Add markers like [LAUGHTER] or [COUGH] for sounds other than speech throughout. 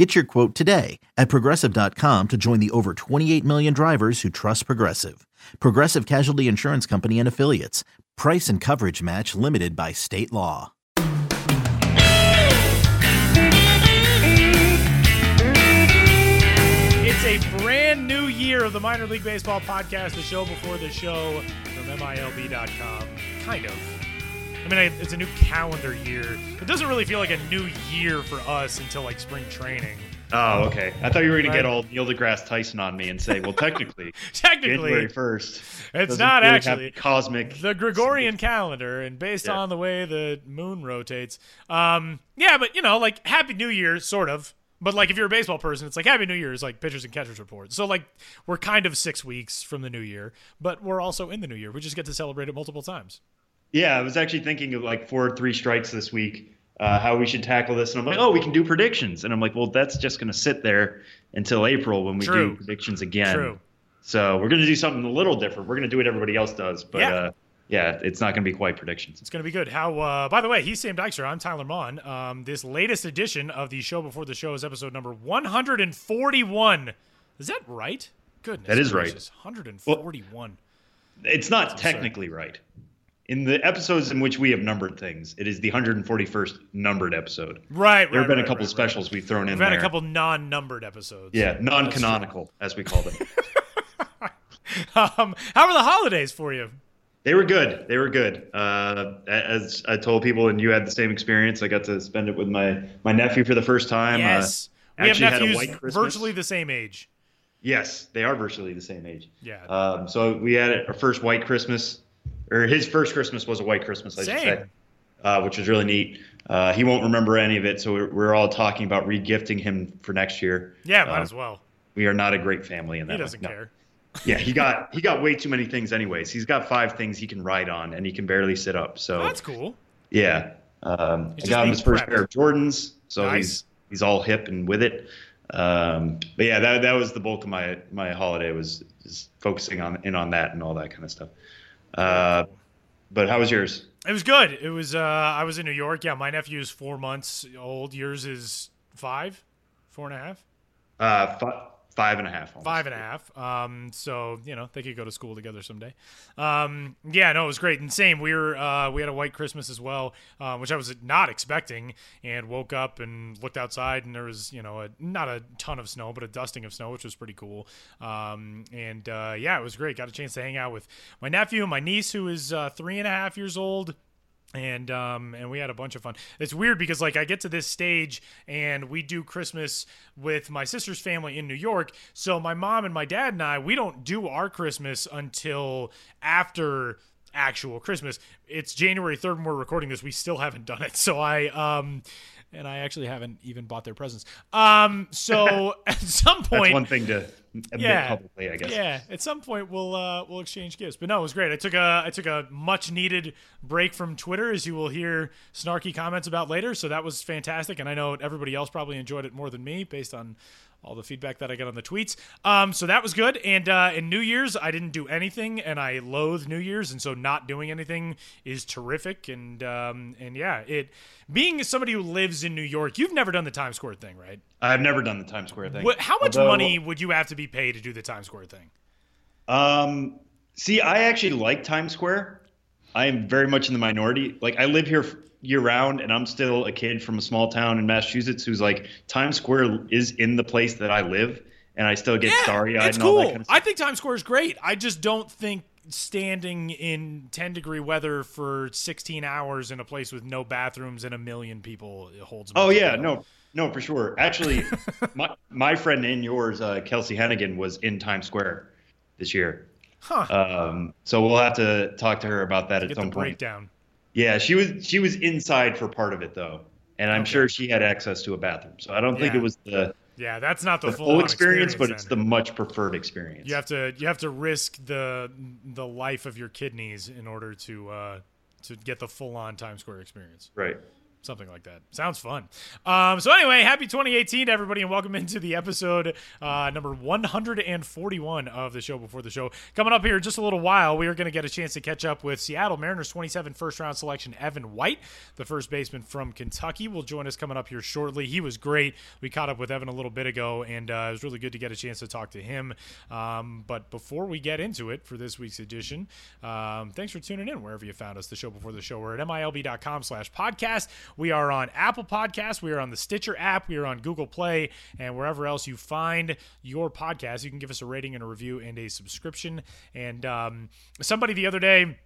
Get your quote today at progressive.com to join the over 28 million drivers who trust Progressive. Progressive Casualty Insurance Company and Affiliates. Price and coverage match limited by state law. It's a brand new year of the Minor League Baseball podcast, the show before the show from MILB.com. Kind of. I mean, it's a new calendar year. It doesn't really feel like a new year for us until like spring training. Oh, okay. I thought you were going Right. to get all Neil deGrasse Tyson on me and say, well, technically, [LAUGHS] Technically, January 1st. It's doesn't really actually. cosmic. the Gregorian calendar, and based Yeah. on the way the moon rotates, um, yeah, but you know, like Happy New Year, sort of. But like, if you're a baseball person, it's like Happy New Year is like pitchers and catchers report. So like, we're kind of six weeks from the new year, but we're also in the new year. We just get to celebrate it multiple times. Yeah, I was actually thinking of like four, or three strikes this week, uh, how we should tackle this. And I'm like, oh, we can do predictions. And I'm like, well, that's just going to sit there until April when we True. do predictions again. True. So we're going to do something a little different. We're going to do what everybody else does. But Yeah. uh, yeah, it's not going to be quite predictions. It's going to be good. How? Uh, by the way, he's Sam Dykstra. I'm Tyler Maun. Um, this latest edition of the show before the show is episode number 141. Is that right? Goodness, That is right. gracious. 141. It's not technically right. In the episodes in which we have numbered things, it is the 141st numbered episode. right. There have right, been a couple right, specials we've thrown Right. in We've had there. a couple non-numbered episodes. Yeah, non-canonical, as we call them. [LAUGHS] Um, how were the holidays for you? they were good. They were good. Uh, as I told people, and you had the same experience. I got to spend it with my my nephew for the first time. yes. Uh, we have actually had a nephews white Christmas. virtually the same age. yes, they are virtually the same age. Yeah. Um, so we had our first white Christmas, or his first Christmas was a white Christmas, I should say, uh, which was really neat. Uh, he won't remember any of it, so we're, we're all talking about regifting him for next year. yeah, might Uh, as well. We are not a great family in that. He doesn't care. [LAUGHS] Yeah, he got he got way too many things anyways. He's got five things he can ride on, and he can barely sit up. So That's cool. yeah, um, I got him his first prepped. pair of Jordans, so Nice. he's he's all hip and with it. Um, but yeah, that that was the bulk of my my holiday was focusing on in on that and all that kind of stuff. Uh, but how was yours? It was good. It was. Uh, I was in New York. Yeah, my nephew is four months old. Yours is five, four and a half, Uh, fi- five and a half. Almost. five and a half. Um, so you know they could go to school together someday. Um, yeah, no, it was great. And same, we were uh, we had a white Christmas as well, uh, which I was not expecting. And woke up and looked outside, and there was you know a, not a ton of snow, but a dusting of snow, which was pretty cool. Um, and uh, yeah, it was great. Got a chance to hang out with my nephew my niece, who is uh, three and a half years old and um and we had a bunch of fun. It's weird because like i get to this stage and we do christmas with my sister's family in new york. So my mom and my dad and i we don't do our christmas until after actual christmas. It's january 3rd when we're recording this. We still haven't done it. [LAUGHS] So i um and i actually haven't even bought their presents. Um so [LAUGHS] at some That's point one thing to Yeah. publicly, I guess. yeah, at some point we'll uh, we'll exchange gifts. But no, it was great. I took a I took a much needed break from Twitter, as you will hear snarky comments about later. So that was fantastic, and I know everybody else probably enjoyed it more than me based on all the feedback that I get on the tweets. Um, so that was good. And uh, in New Year's, I didn't do anything, and I loathe New Year's, and so not doing anything is terrific. And um, and yeah, it being somebody who lives in New York, you've never done the Times Square thing, right? I've never done the Times Square thing. What, how much Although- money would you have to be paid to do the Times Square thing? Um, see, I actually like Times Square. I am very much in the minority. Like, I live here year round, and I'm still a kid from a small town in Massachusetts who's like, Times Square is in the place that I live, and I still get starry eyed and all cool. that kind of stuff. I think Times Square is great. I just don't think standing in 10 degree weather for 16 hours in a place with no bathrooms and a million people holds. Oh yeah, no, no, for sure. Actually, [LAUGHS] my my friend and yours, uh, Kelsey Hennigan, was in Times Square this year. Huh. Um, so we'll have to talk to her about that at some point. breakdown. Yeah, she was she was inside for part of it though, and I'm Okay. sure she had access to a bathroom. So I don't think it was the Yeah, that's not the, the full, full on experience, but it's the much preferred experience. you have to you have to risk the the life of your kidneys in order to uh, to get the full on Times Square experience. right. Something like that. Sounds fun. Um, so anyway, happy 2018 to everybody, and welcome into the episode uh, number 141 of the show before the show. Coming up here in just a little while, we are going to get a chance to catch up with Seattle Mariners 27 first round selection Evan White, the first baseman from Kentucky, will join us coming up here shortly. He was great. We caught up with Evan a little bit ago, and uh, it was really good to get a chance to talk to him. Um, but before we get into it for this week's edition, um, thanks for tuning in wherever you found us. The show before the show. We're at milb.com/slash podcast. We are on Apple Podcasts. We are on the Stitcher app. We are on Google Play and wherever else you find your podcast. You can give us a rating and a review and a subscription. And um, somebody the other day.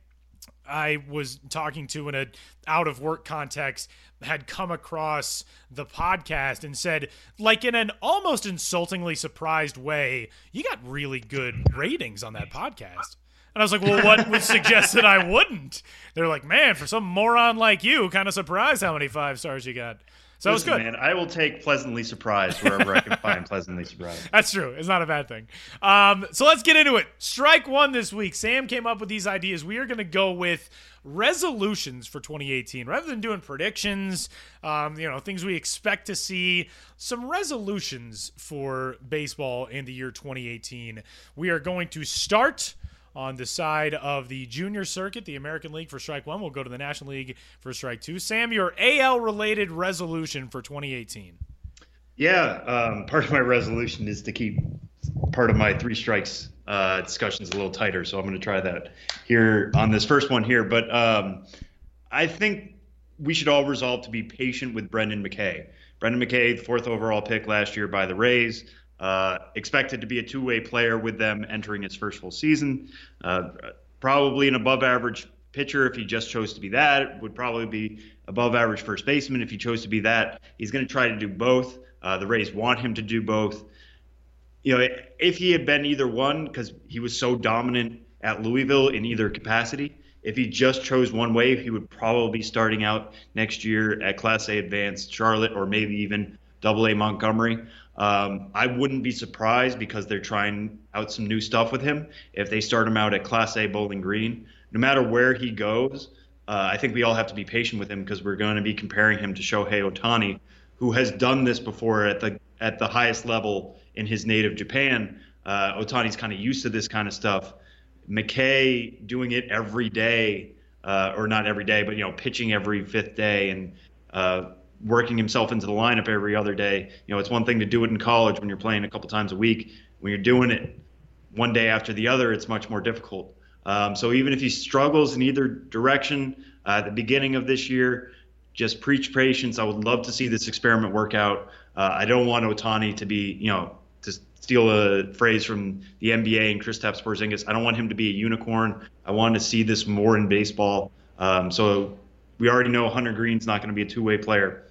I was talking to in a out of work context had come across the podcast and said like in an almost insultingly surprised way you got really good ratings on that podcast and I was like, well, what would [LAUGHS] suggest that I wouldn't? They're like, man, for some moron like you, kind of surprised how many five stars you got. So Listen, it was good. man. I will take pleasantly surprised wherever I can find pleasantly surprised. [LAUGHS] That's true. It's not a bad thing. Um, so let's get into it. Strike one this week. Sam came up with these ideas. We are going to go with resolutions for 2018 rather than doing predictions. Um, you know, things we expect to see. Some resolutions for baseball in the year 2018. We are going to start on the side of the junior circuit, the American League for strike one. We'll go to the National League for strike two. Sam, your AL related resolution for 2018. Yeah, um, part of my resolution is to keep part of my three strikes uh, discussions a little tighter. So I'm going to try that here on this first one here. But um, I think we should all resolve to be patient with Brendan McKay. Brendan McKay, the fourth overall pick last year by the Rays, uh, expected to be a two-way player with them entering his first full season. Uh, probably an above-average pitcher if he just chose to be that. Would probably be above average first baseman if he chose to be that. He's going to try to do both. Uh, the Rays want him to do both. You know, if he had been either one, because he was so dominant at Louisville in either capacity, if he just chose one way, he would probably be starting out next year at Class A Advanced Charlotte or maybe even Double A Montgomery. Um, I wouldn't be surprised because they're trying out some new stuff with him if they start him out at Class A Bowling Green. No matter where he goes, uh, I think we all have to be patient with him because we're going to be comparing him to Shohei Otani, who has done this before at the at the highest level in his native Japan. Uh, Otani's kind of used to this kind of stuff. McKay doing it every day, uh, or not every day, but you know, pitching every fifth day and uh, working himself into the lineup every other day. You know, it's one thing to do it in college when you're playing a couple times a week. When you're doing it one day after the other, it's much more difficult. Um, so even if he struggles in either direction uh, at the beginning of this year, just preach patience. I would love to see this experiment work out. Uh, I don't want Otani to be, you know, to steal a phrase from the NBA and Kristaps Porzingis. I don't want him to be a unicorn. I want to see this more in baseball. Um, so we already know Hunter Greene's not going to be a two-way player.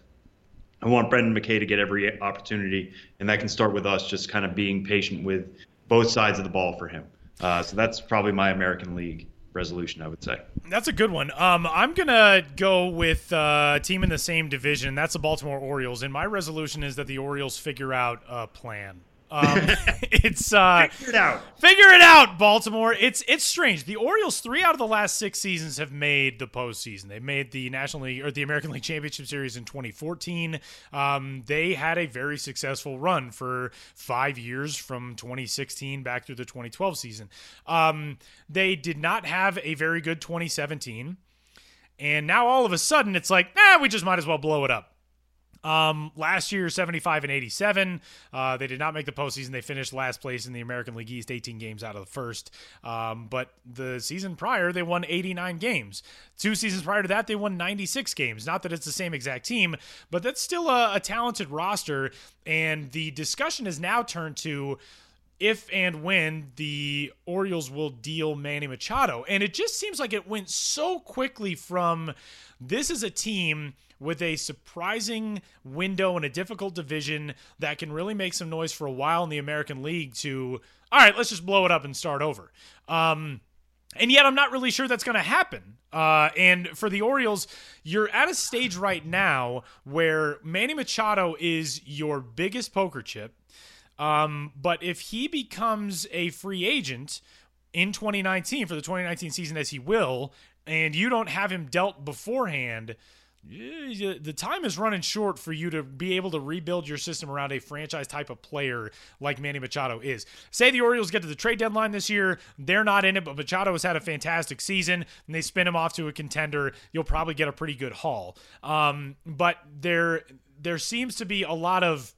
I want Brendan McKay to get every opportunity, and that can start with us just kind of being patient with both sides of the ball for him. Uh, so that's probably my American League resolution, I would say. That's a good one. Um, I'm gonna go with uh, a team in the same division. That's the Baltimore Orioles, and my resolution is that the Orioles figure out a plan. Um, [LAUGHS] it's uh, Figure it out. Figure it out, Baltimore. It's it's strange. The Orioles, three out of the last six seasons, have made the postseason. They made the National League or the American League Championship Series in 2014. Um, they had a very successful run for five years from 2016 back through the 2012 season. Um, they did not have a very good 2017, and now all of a sudden it's like, nah, we just might as well blow it up. Um, last year, 75 and 87. Uh, they did not make the postseason. They finished last place in the American League East, 18 games out of the first. Um, but the season prior, they won 89 games. Two seasons prior to that, they won 96 games. Not that it's the same exact team, but that's still a, a talented roster. And the discussion has now turned to if and when the Orioles will deal Manny Machado. And it just seems like it went so quickly from this is a team with a surprising window and a difficult division that can really make some noise for a while in the American League to, all right, let's just blow it up and start over. Um, And yet, I'm not really sure that's going to happen. Uh, and for the Orioles, you're at a stage right now where Manny Machado is your biggest poker chip. Um, but if he becomes a free agent in 2019 for the 2019 season, as he will, and you don't have him dealt beforehand, the time is running short for you to be able to rebuild your system around a franchise type of player like Manny Machado is. Say the Orioles get to the trade deadline this year, they're not in it, but Machado has had a fantastic season, and they spin him off to a contender. You'll probably get a pretty good haul. Um, but there, there seems to be a lot of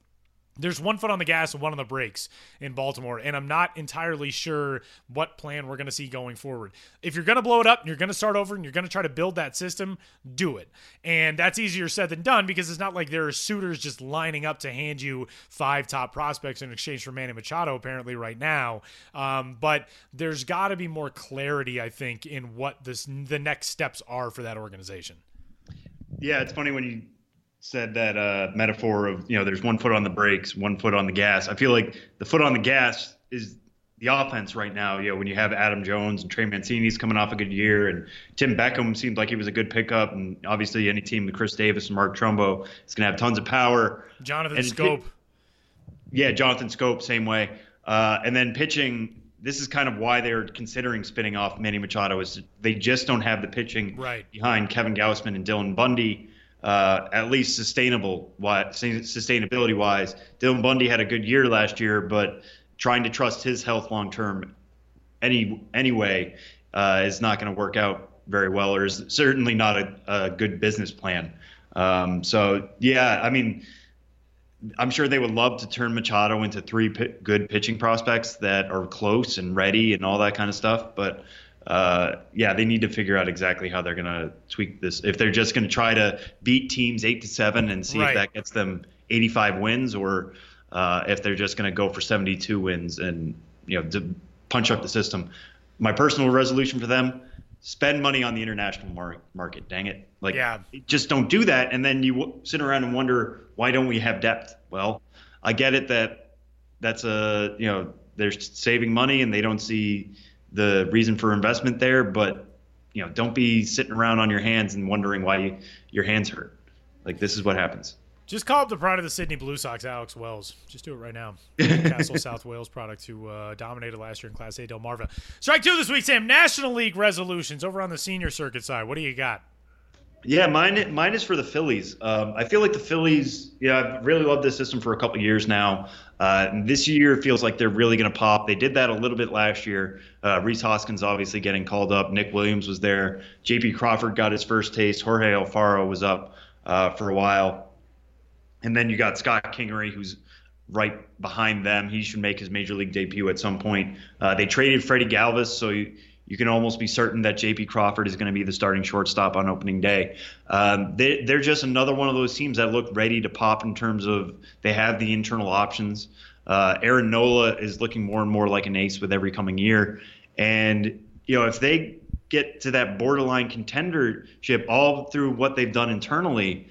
there's one foot on the gas and one on the brakes in Baltimore, and I'm not entirely sure what plan we're going to see going forward. If you're going to blow it up and you're going to start over and you're going to try to build that system, do it. And that's easier said than done because it's not like there are suitors just lining up to hand you five top prospects in exchange for Manny Machado, apparently, right now. Um, but there's got to be more clarity, I think, in what this the next steps are for that organization. Yeah, it's funny when you said that uh, metaphor of you know there's one foot on the brakes, one foot on the gas. I feel like the foot on the gas is the offense right now. You know when you have Adam Jones and Trey Mancini's coming off a good year, and Tim Beckham seemed like he was a good pickup, and obviously any team with Chris Davis and Mark Trumbo is going to have tons of power. Jonathan and Schoop. yeah, Jonathan Schoop, same way. Uh, and then pitching. This is kind of why they're considering spinning off Manny Machado. Is they just don't have the pitching right. behind Kevin Gausman and Dylan Bundy uh, at least sustainable sustainability wise. Dylan Bundy had a good year last year, but trying to trust his health long term any anyway uh, is not going to work out very well, or is certainly not a, a good business plan. Um, so yeah, I mean. I'm sure they would love to turn Machado into three p- good pitching prospects that are close and ready and all that kind of stuff. But uh, yeah, they need to figure out exactly how they're going to tweak this. If they're just going to try to beat teams eight to seven and see right. if that gets them 85 wins, or uh, if they're just going to go for 72 wins and you know to punch up the system. My personal resolution for them: spend money on the international mar- market. Dang it! Like, yeah. just don't do that, and then you w- sit around and wonder why don't we have depth? Well, I get it that that's a you know they're saving money and they don't see the reason for investment there, but you know, don't be sitting around on your hands and wondering why you, your hands hurt. Like this is what happens. Just call up the pride of the Sydney Blue Sox, Alex Wells. Just do it right now. [LAUGHS] Castle South Wales product who uh, dominated last year in Class A Delmarva. Strike two this week, Sam. National League resolutions over on the senior circuit side. What do you got? Yeah, mine mine is for the Phillies. Um, I feel like the Phillies. Yeah, I've really loved this system for a couple years now. Uh, this year feels like they're really going to pop. They did that a little bit last year. Uh, Rhys Hoskins obviously getting called up. Nick Williams was there. J.P. Crawford got his first taste. Jorge Alfaro was up uh, for a while, and then you got Scott Kingery, who's right behind them. He should make his major league debut at some point. Uh, they traded Freddy Galvis, so you, you can almost be certain that J.P. Crawford is going to be the starting shortstop on opening day. Um, they, they're just another one of those teams that look ready to pop in terms of they have the internal options. Uh, Aaron Nola is looking more and more like an ace with every coming year, and you know if they get to that borderline contendership all through what they've done internally,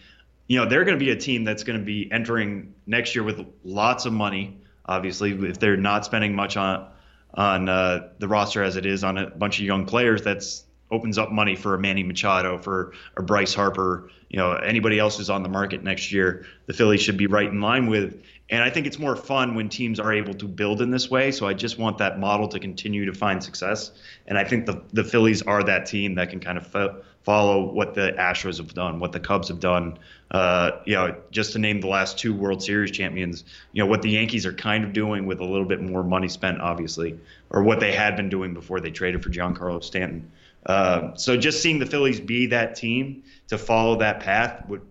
you know they're going to be a team that's going to be entering next year with lots of money. Obviously, if they're not spending much on on uh, the roster as it is on a bunch of young players, that's opens up money for a Manny Machado, for a Bryce Harper, you know, anybody else who's on the market next year. The Phillies should be right in line with. And I think it's more fun when teams are able to build in this way. So I just want that model to continue to find success. And I think the the Phillies are that team that can kind of fo- follow what the Astros have done, what the Cubs have done. Uh, you know, just to name the last two World Series champions, you know, what the Yankees are kind of doing with a little bit more money spent, obviously, or what they had been doing before they traded for Giancarlo Stanton. Uh, so just seeing the Phillies be that team to follow that path would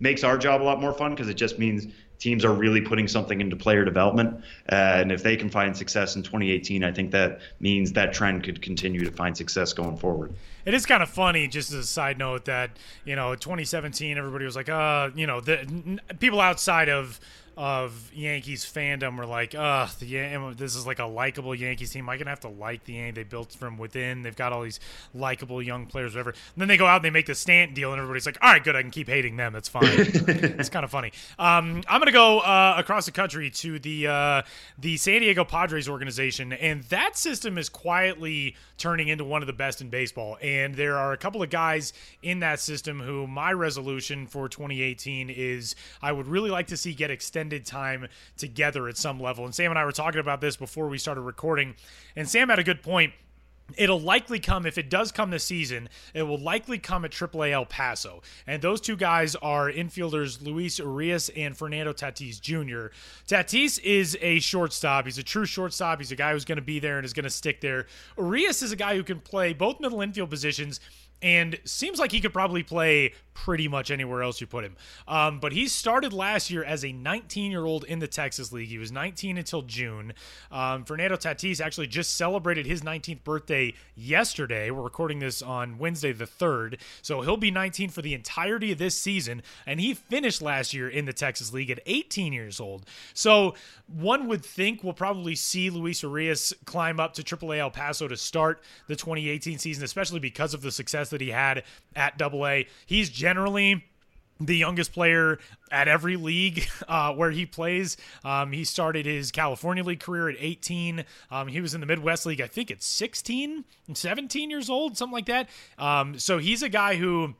makes our job a lot more fun because it just means teams are really putting something into player development. Uh, and if they can find success in 2018, I think that means that trend could continue to find success going forward. It is kind of funny, just as a side note, that, you know, 2017, everybody was like, uh, you know, the people outside of of Yankees fandom were like, ugh, the Yan- this is like a likable Yankees team. Am I gonna have to like the Yankees? They built from within. They've got all these likable young players, whatever. And then they go out and they make the Stanton deal, and everybody's like, all right, good, I can keep hating them. That's fine. [LAUGHS] it's kind of funny. Um, I'm gonna go uh, across the country to the uh, the San Diego Padres organization, and that system is quietly turning into one of the best in baseball. And there are a couple of guys in that system who my resolution for 2018 is I would really like to see get extended time together at some level. And Sam and I were talking about this before we started recording, and Sam had a good point. It'll likely come if it does come this season. It will likely come at AAA El Paso, and those two guys are infielders Luis Urias and Fernando Tatis Jr. Tatis is a shortstop. He's a true shortstop. He's a guy who's going to be there and is going to stick there. Urias is a guy who can play both middle infield positions and seems like he could probably play pretty much anywhere else you put him. Um, but he started last year as a 19 year old in the Texas League. He was 19 until June. Um, Fernando Tatis actually just celebrated his 19th birthday yesterday. We're recording this on Wednesday the 3rd. So he'll be 19 for the entirety of this season. And he finished last year in the Texas League at 18 years old. So one would think we'll probably see Luis Urias climb up to AAA El Paso to start the 2018 season, especially because of the success that he had at Double A. He's generally the youngest player at every league [LAUGHS] uh, where he plays. Um, he started his California League career at 18. Um, he was in the Midwest League, I think, at 16, 17 years old, something like that. Um, so he's a guy who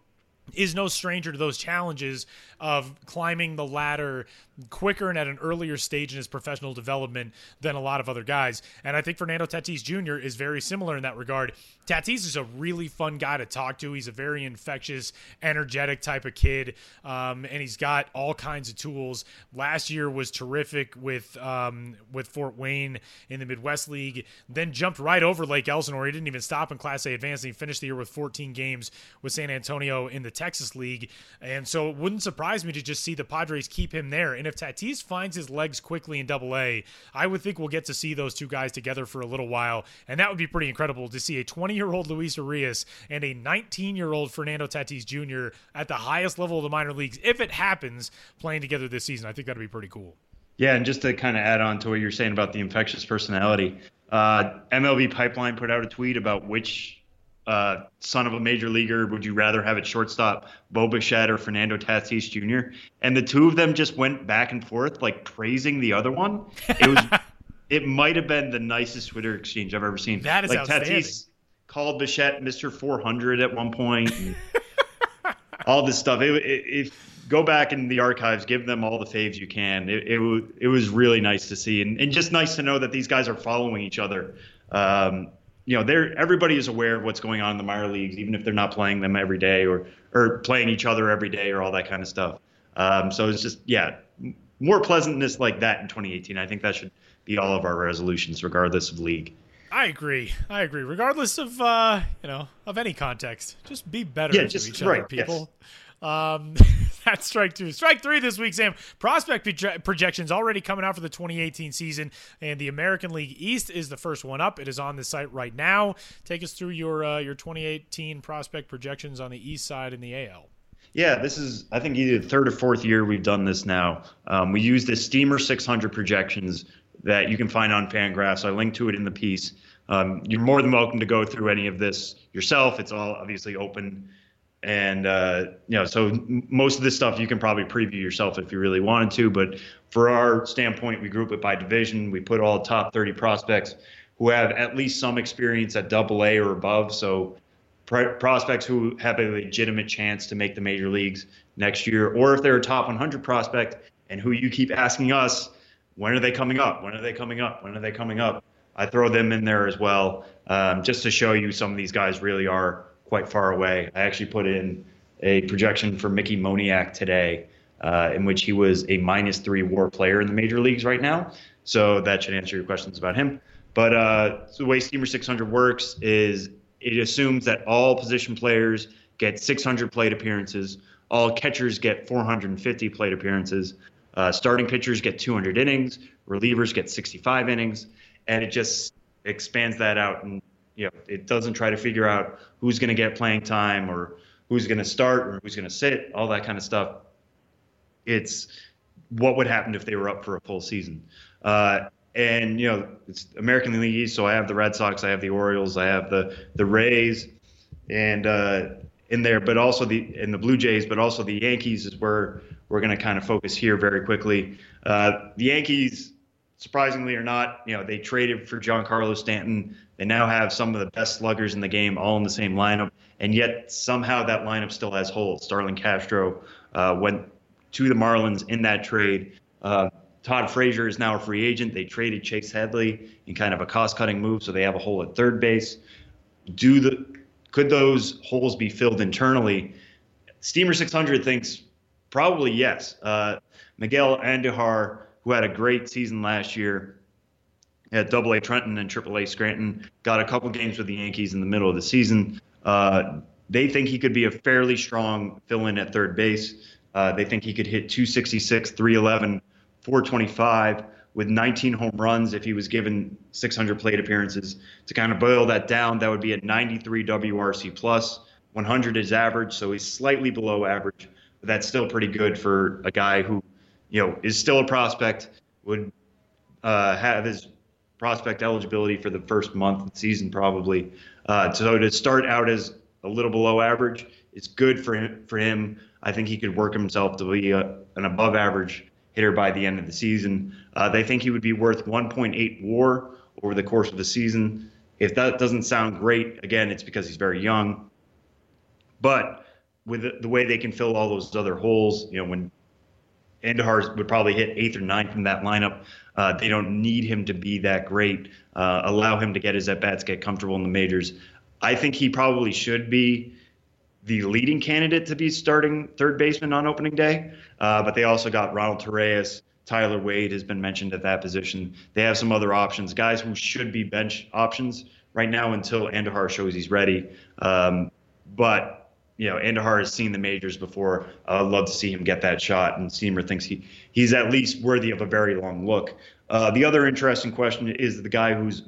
is no stranger to those challenges of climbing the ladder quicker and at an earlier stage in his professional development than a lot of other guys. And I think Fernando Tatis Jr. is very similar in that regard. Tatis is a really fun guy to talk to. He's a very infectious, energetic type of kid, um, and he's got all kinds of tools. Last year was terrific with um, with Fort Wayne in the Midwest League. Then jumped right over Lake Elsinore. He didn't even stop in Class A advancing. He finished the year with 14 games with San Antonio in the Texas League, and so it wouldn't surprise me to just see the Padres keep him there. And if Tatis finds his legs quickly in Double A, I would think we'll get to see those two guys together for a little while, and that would be pretty incredible to see a 20 year old Luis Urias and a 19 year old Fernando Tatis Jr. at the highest level of the minor leagues, if it happens, playing together this season. I think that'd be pretty cool. Yeah, and just to kind of add on to what you're saying about the infectious personality, uh, MLB Pipeline put out a tweet about which uh, son of a major leaguer would you rather have at shortstop, Bo Bichette or Fernando Tatis Jr. And the two of them just went back and forth, like praising the other one. It was, [LAUGHS] it might have been the nicest Twitter exchange I've ever seen. That is like. Tatis called Bichette Mr. 400 at one point. [LAUGHS] all this stuff. It, it, if go back in the archives, give them all the faves you can. It it, it was really nice to see, and, and just nice to know that these guys are following each other. Um, you know, they're everybody is aware of what's going on in the minor leagues, even if they're not playing them every day or or playing each other every day or all that kind of stuff. Um, so it's just yeah, more pleasantness like that in 2018. I think that should be all of our resolutions, regardless of league. I agree. I agree. Regardless of uh, you know of any context, just be better Yeah, to just- each other, right, yes. Um, [LAUGHS] that's strike two. Strike three this week, Sam. Prospect proje- projections already coming out for the 2018 season, and the American League East is the first one up. It is on the site right now. Take us through your uh, your 2018 prospect projections on the East side and the AL. Yeah, this is I think either the third or fourth year we've done this now. Um, we use the Steamer 600 projections that you can find on Fangraphs. I link to it in the piece. Um, you're more than welcome to go through any of this yourself. It's all obviously open, and uh, you know, so most of this stuff you can probably preview yourself if you really wanted to. But for our standpoint, we group it by division. We put all top 30 prospects who have at least some experience at Double A or above. So pro- prospects who have a legitimate chance to make the major leagues next year, or if they're a top 100 prospect and who you keep asking us, when are they coming up? When are they coming up? When are they coming up? I throw them in there as well, um, just to show you some of these guys really are quite far away. I actually put in a projection for Mickey Moniak today, uh, in which he was a minus three WAR player in the major leagues right now. So that should answer your questions about him. But uh, the way Steamer 600 works is it assumes that all position players get 600 plate appearances, all catchers get 450 plate appearances, uh, starting pitchers get 200 innings, relievers get 65 innings, and it just expands that out. And you know, it doesn't try to figure out who's going to get playing time or who's going to start or who's going to sit, all that kind of stuff. It's what would happen if they were up for a full season. Uh, and you know, it's American League East, so I have the Red Sox, I have the Orioles, I have the the Rays, and uh, in there, but also the in the Blue Jays, but also the Yankees is where we're going to kind of focus here very quickly. Uh, the Yankees, surprisingly or not, you know, they traded for Giancarlo Stanton. They now have some of the best sluggers in the game, all in the same lineup, and yet somehow that lineup still has holes. Starlin Castro uh, went to the Marlins in that trade. Uh, Todd Frazier is now a free agent. They traded Chase Headley in kind of a cost-cutting move, so they have a hole at third base. Do the could those holes be filled internally? Steamer 600 thinks probably yes. Uh, Miguel Andujar, who had a great season last year at Double A Trenton and Triple A Scranton, got a couple games with the Yankees in the middle of the season. Uh, they think he could be a fairly strong fill-in at third base. Uh, they think he could hit 266, 311, 425 with 19 home runs if he was given 600 plate appearances. To kind of boil that down, that would be a 93 WRC plus. 100 is average, so he's slightly below average, but that's still pretty good for a guy who, you know, is still a prospect. Would uh, have his prospect eligibility for the first month of the season probably. Uh, so to start out as a little below average, it's good for him. For him, I think he could work himself to be a, an above average hitter by the end of the season. Uh, they think he would be worth 1.8 WAR over the course of the season. If that doesn't sound great, again, it's because he's very young. But with the, the way they can fill all those other holes, you know, when Andujar would probably hit eighth or ninth from that lineup. Uh, they don't need him to be that great. Uh, allow him to get his at bats, get comfortable in the majors. I think he probably should be the leading candidate to be starting third baseman on opening day. Uh, but they also got Ronald Torreyes. Tyler Wade has been mentioned at that position. They have some other options, guys who should be bench options right now until Andujar shows he's ready. Um, but you know, Andujar has seen the majors before. I'd love to see him get that shot, and Steamer thinks he he's at least worthy of a very long look. Uh, the other interesting question is the guy who's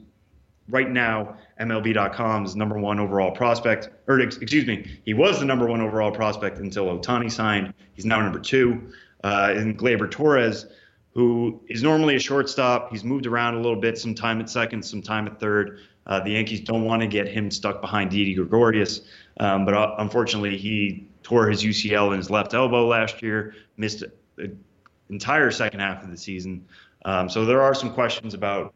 right now MLB.com's number one overall prospect, or excuse me, he was the number one overall prospect until Otani signed. He's now number two. Uh, and Gleyber Torres, who is normally a shortstop, he's moved around a little bit, some time at second, some time at third. Uh, the Yankees don't want to get him stuck behind Didi Gregorius, um, but uh, unfortunately, he tore his UCL in his left elbow last year, missed the entire second half of the season. Um, so there are some questions about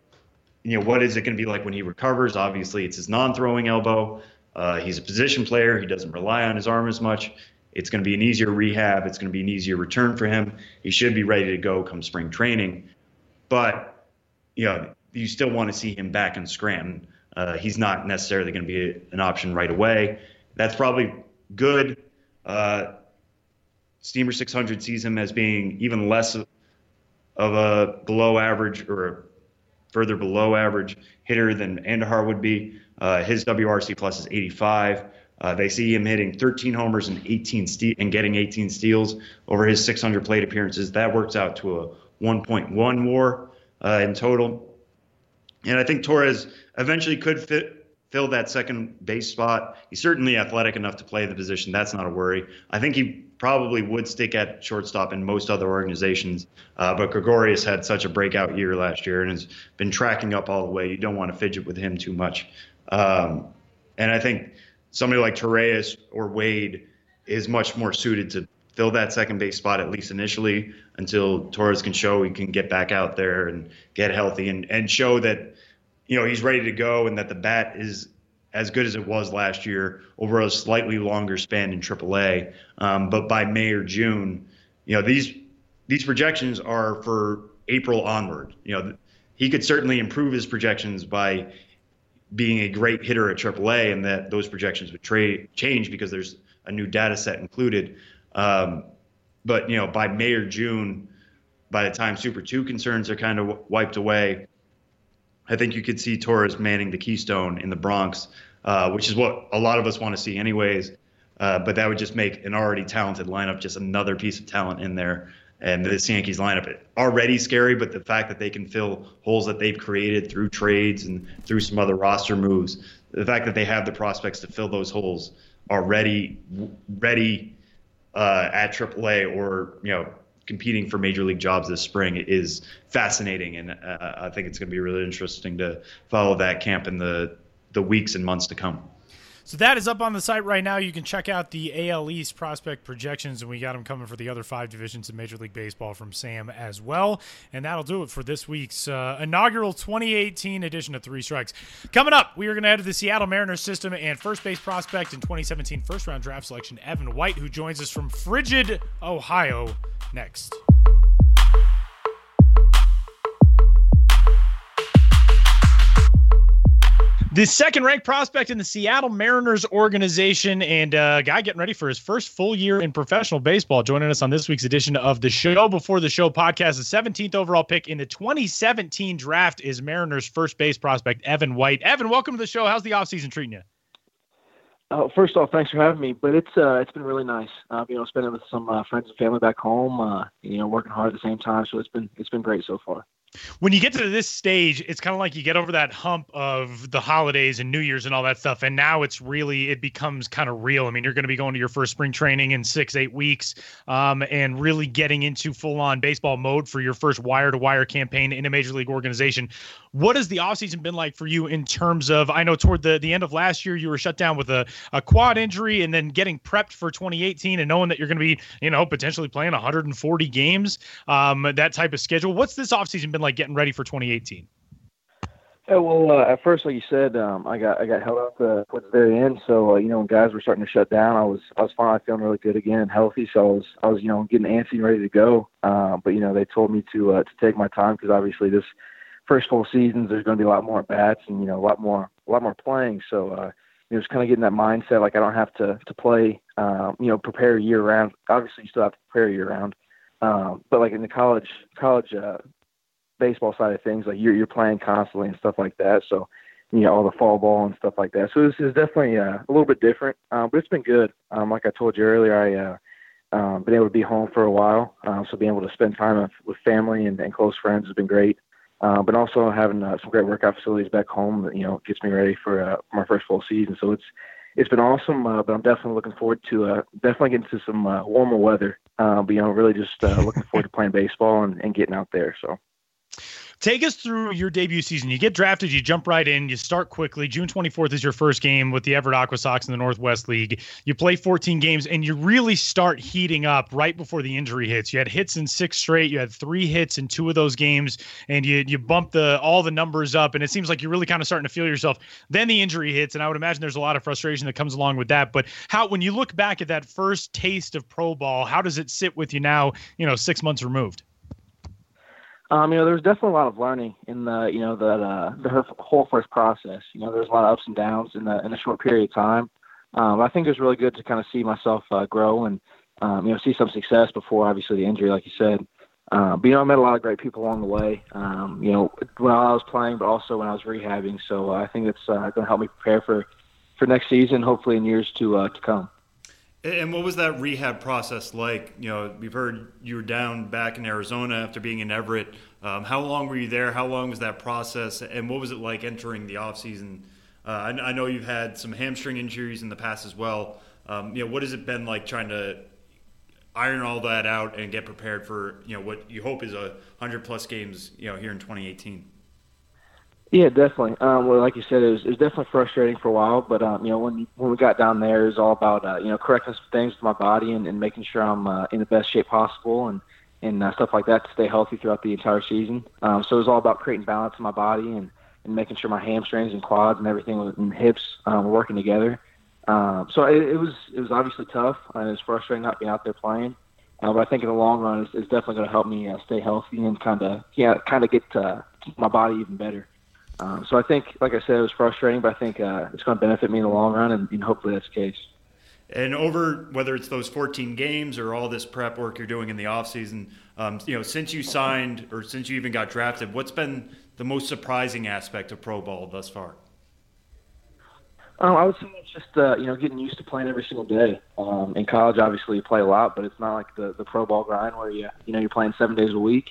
you know, what is it going to be like when he recovers? Obviously, it's his non-throwing elbow. Uh, he's a position player. He doesn't rely on his arm as much. It's going to be an easier rehab. It's going to be an easier return for him. He should be ready to go come spring training. But, you know, you still want to see him back in Scranton. Uh, he's not necessarily going to be an option right away. That's probably good. Uh, Steamer 600 sees him as being even less of a below average or further below average hitter than Andujar would be. Uh, his WRC plus is 85. Uh, they see him hitting 13 homers and 18 ste- and getting 18 steals over his 600 plate appearances. That works out to a 1.1 WAR uh, in total. And I think Torres eventually could fit, fill that second base spot. He's certainly athletic enough to play the position. That's not a worry. I think he probably would stick at shortstop in most other organizations. Uh, but Gregorius had such a breakout year last year and has been tracking up all the way. You don't want to fidget with him too much. Um, and I think somebody like Torreyes or Wade is much more suited to fill that second base spot at least initially until Torres can show he can get back out there and get healthy and, and show that you know he's ready to go and that the bat is as good as it was last year over a slightly longer span in AAA. Um, but by May or June, you know these these projections are for April onward. You know he could certainly improve his projections by being a great hitter at AAA, and that those projections would tra- change because there's a new data set included. Um, but you know by May or June, by the time Super Two concerns are kind of wiped away, I think you could see Torres manning the Keystone in the Bronx, uh, which is what a lot of us want to see, anyways. Uh, but that would just make an already talented lineup just another piece of talent in there. And this Yankees lineup already scary, but the fact that they can fill holes that they've created through trades and through some other roster moves, the fact that they have the prospects to fill those holes already ready uh, at AAA or you know competing for major league jobs this spring is fascinating, and uh, I think it's going to be really interesting to follow that camp in the the weeks and months to come. So that is up on the site right now. You can check out the AL East prospect projections, and we got them coming for the other five divisions in Major League Baseball from Sam as well. And that'll do it for this week's uh, inaugural 2018 edition of Three Strikes. Coming up, we are going to head to the Seattle Mariners system and first base prospect in 2017 first round draft selection, Evan White, who joins us from Frigid, Ohio, next. The second ranked prospect in the Seattle Mariners organization and a uh, guy getting ready for his first full year in professional baseball. Joining us on this week's edition of the Show Before the Show podcast, the 17th overall pick in the 2017 draft is Mariners first base prospect Evan White. Evan, welcome to the show. How's the offseason treating you? Uh, first off, thanks for having me. But it's uh, it's been really nice. Uh, you know, spending with some uh, friends and family back home. Uh, you know, working hard at the same time. So it's been it's been great so far when you get to this stage, it's kind of like you get over that hump of the holidays and New Year's and all that stuff. And now it's really, it becomes kind of real. I mean, you're going to be going to your first spring training in six, eight weeks um, and really getting into full on baseball mode for your first wire to wire campaign in a major league organization. What has the offseason been like for you in terms of, I know toward the, the end of last year, you were shut down with a, a quad injury and then getting prepped for 2018 and knowing that you're going to be, you know, potentially playing 140 games, um, that type of schedule. What's this offseason been like getting ready for 2018? Yeah, well, uh, at first, like you said, um, I got I got held up uh, towards the very end. So uh, you know, when guys were starting to shut down, I was I was finally feeling really good again and healthy. So I was I was you know getting antsy and ready to go. Uh, but you know, they told me to uh, to take my time because obviously this first full seasons there's going to be a lot more bats and you know a lot more a lot more playing. So uh, just kind of getting that mindset like I don't have to to play. Um, you know, prepare year round. Obviously, you still have to prepare year round. Um, but like in the college college uh, baseball side of things, like you're you're playing constantly and stuff like that. So, you know, all the fall ball and stuff like that. So this is definitely uh, a little bit different, um, but it's been good. Um, like I told you earlier, I uh, um, been able to be home for a while, um, so being able to spend time with, with family and, and close friends has been great. Uh, but also having uh, some great workout facilities back home that you know gets me ready for, uh, my first full season. So it's it's been awesome, uh, but I'm definitely looking forward to uh, definitely getting to some uh, warmer weather. Uh, but you know, really just uh, looking forward to playing baseball and, and getting out there. So. Take us through your debut season. You get drafted, you jump right in, you start quickly. June 24th is your first game with the Everett Aqua Sox in the Northwest League. You play 14 games and you really start heating up right before the injury hits. You had hits in six straight. You had three hits in two of those games, and you you bump the all the numbers up, and it seems like you're really kind of starting to feel yourself. Then the injury hits, and I would imagine there's a lot of frustration that comes along with that. But how when you look back at that first taste of pro ball, how does it sit with you now? You know, six months removed. Um, you know, there's definitely a lot of learning in the, you know, that uh, the whole first process. You know, there's a lot of ups and downs in the in a short period of time. Um, I think it was really good to kind of see myself uh, grow and, um, you know, see some success before obviously the injury, like you said. Uh, but you know, I met a lot of great people along the way. Um, you know, while I was playing, but also when I was rehabbing. So uh, I think it's uh, going to help me prepare for for next season, hopefully in years to uh, to come. And what was that rehab process like? You know, we've heard you were down back in Arizona after being in Everett. Um, how long were you there? How long was that process? And what was it like entering the offseason? Uh, I, I know you've had some hamstring injuries in the past as well. Um, you know, what has it been like trying to iron all that out and get prepared for you know what you hope is a hundred plus games you know here in 2018? Yeah, definitely. Um, well, like you said, it was, it was definitely frustrating for a while, but um, you know, when when we got down there, it was all about uh, you know correcting some things with my body and, and making sure I'm uh, in the best shape possible and and uh, stuff like that to stay healthy throughout the entire season. Um, so it was all about creating balance in my body and, and making sure my hamstrings and quads and everything and hips um, were working together. Um, so it, it was it was obviously tough and it was frustrating not being out there playing. Uh, but I think in the long run, it's, it's definitely going to help me uh, stay healthy and kind of yeah kind of get uh, my body even better. Um, so I think, like I said, it was frustrating, but I think uh, it's going to benefit me in the long run, and, and hopefully that's the case. And over whether it's those 14 games or all this prep work you're doing in the offseason, um, you know, since you signed or since you even got drafted, what's been the most surprising aspect of pro ball thus far? Um, I would say it's just uh, you know getting used to playing every single day. Um, in college, obviously you play a lot, but it's not like the the pro ball grind where you you know you're playing seven days a week.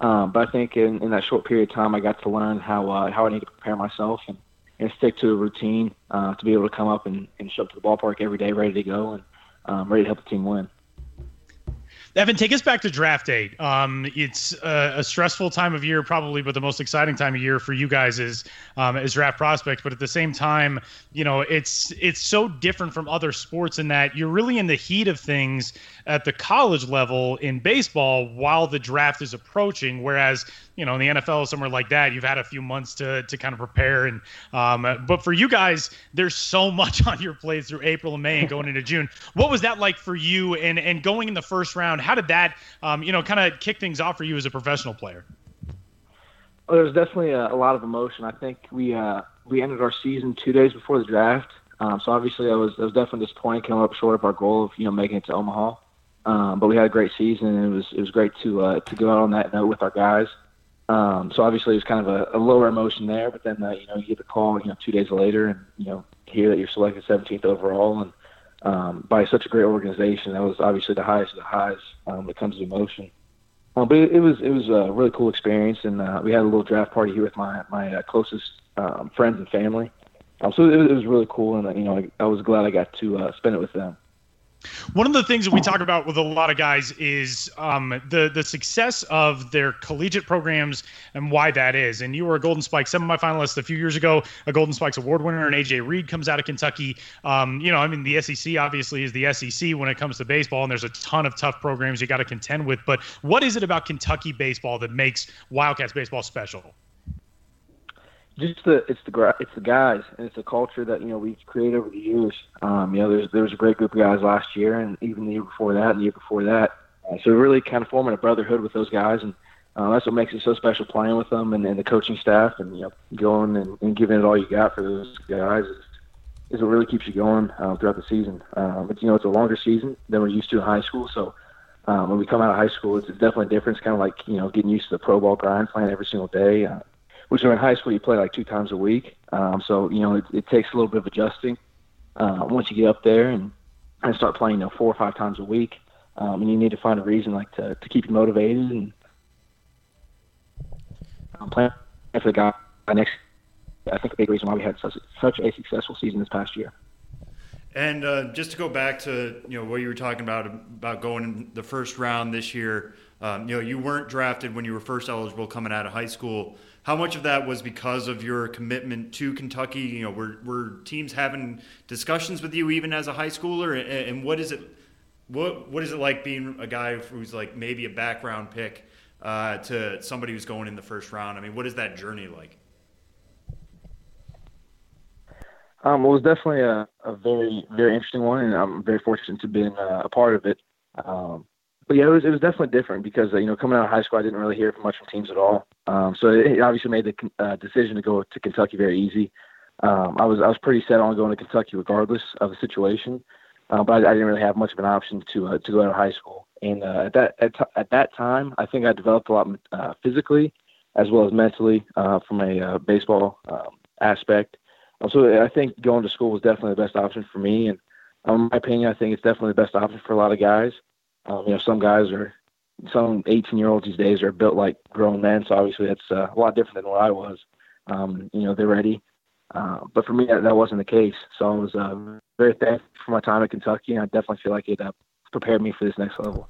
Um, but I think in, in that short period of time, I got to learn how uh, how I need to prepare myself and, and stick to a routine uh, to be able to come up and, and show up to the ballpark every day ready to go and um, ready to help the team win Evan, take us back to draft day. Um, it's a, a, stressful time of year, probably, but the most exciting time of year for you guys is um, as draft prospects. But at the same time, you know, it's it's so different from other sports in that you're really in the heat of things at the college level in baseball while the draft is approaching. Whereas, you know, in the NFL, somewhere like that, you've had a few months to to kind of prepare. And um, but for you guys, there's so [LAUGHS] much on your plate through April and May and going into June. What was that like for you? And and going in the first round, how did that, um, you know, kind of kick things off for you as a professional player? Well, there was definitely a, a lot of emotion. I think we uh, we ended our season two days before the draft. Um, so obviously, I was I was definitely disappointed coming up short of our goal of you know making it to Omaha. Um, but we had a great season, and it was it was great to uh, to go out on that note with our guys. Um, so obviously, it was kind of a, a lower emotion there. But then uh, you know you get the call you know two days later, and you know hear that you're selected 17th overall, and um, by such a great organization, that was obviously the highest of the highs um, when it comes to emotion. Um, but it, was it was a really cool experience, and uh, we had a little draft party here with my my uh, closest um, friends and family. Um, so it, it was really cool, and uh, you know I, I was glad I got to uh, spend it with them. One of the things that we talk about with a lot of guys is um, the the success of their collegiate programs and why that is. And you were a Golden Spike semifinalist a few years ago, a Golden Spikes award winner, and AJ Reed comes out of Kentucky. Um, you know, I mean, the SEC obviously is the SEC when it comes to baseball, and there's a ton of tough programs you got to contend with. But what is it about Kentucky baseball that makes Wildcats baseball special? Just the it's the it's the guys and it's a culture that you know we've created over the years. Um, you know, there's there was a great group of guys last year, and even the year before that, and the year before that. Uh, so really kind of forming a brotherhood with those guys, and uh, that's what makes it so special playing with them and, and the coaching staff, and you know, going and, and giving it all you got for those guys is, is what really keeps you going uh, throughout the season. Uh, but you know, it's a longer season than we're used to in high school, so. Um, when we come out of high school, it's, definitely different. It's kind of like you know getting used to the pro ball grind, playing every single day. Uh, which in high school you play like two times a week. Um, so you know it, it takes a little bit of adjusting uh, once you get up there and and start playing you know four or five times a week. Um, and you need to find a reason like to, to keep you motivated and um, playing for the guy next. I think a big reason why we had such, such a successful season this past year. And uh, just to go back to you know what you were talking about about going in the first round this year, um, you know you weren't drafted when you were first eligible coming out of high school how much of that was because of your commitment to Kentucky? You know, were, were teams having discussions with you even as a high schooler? And, and what is it? What what is it like being a guy who's like maybe a background pick uh, to somebody who's going in the first round? I mean, what is that journey like? Um, it was definitely a, a very very interesting one, and I'm very fortunate to be uh, a part of it. Um, but yeah, it was it was definitely different because uh, you know coming out of high school, I didn't really hear from much from teams at all. Um, so it obviously made the uh, decision to go to Kentucky very easy. Um, I was I was pretty set on going to Kentucky regardless of the situation, uh, but I, I, didn't really have much of an option to uh, to go out of high school. And uh, at that at, t- at that time, I think I developed a lot uh, physically as well as mentally uh, from a uh, baseball um, aspect. Um, so I think going to school was definitely the best option for me. And um, in my opinion, I think it's definitely the best option for a lot of guys. Um, you know, some guys are some 18 year olds these days are built like grown men, so obviously that's uh, a lot different than what I was. Um, you know, they're ready. Uh, but for me, that, that wasn't the case. So I was uh, very thankful for my time at Kentucky, and I definitely feel like it uh, prepared me for this next level.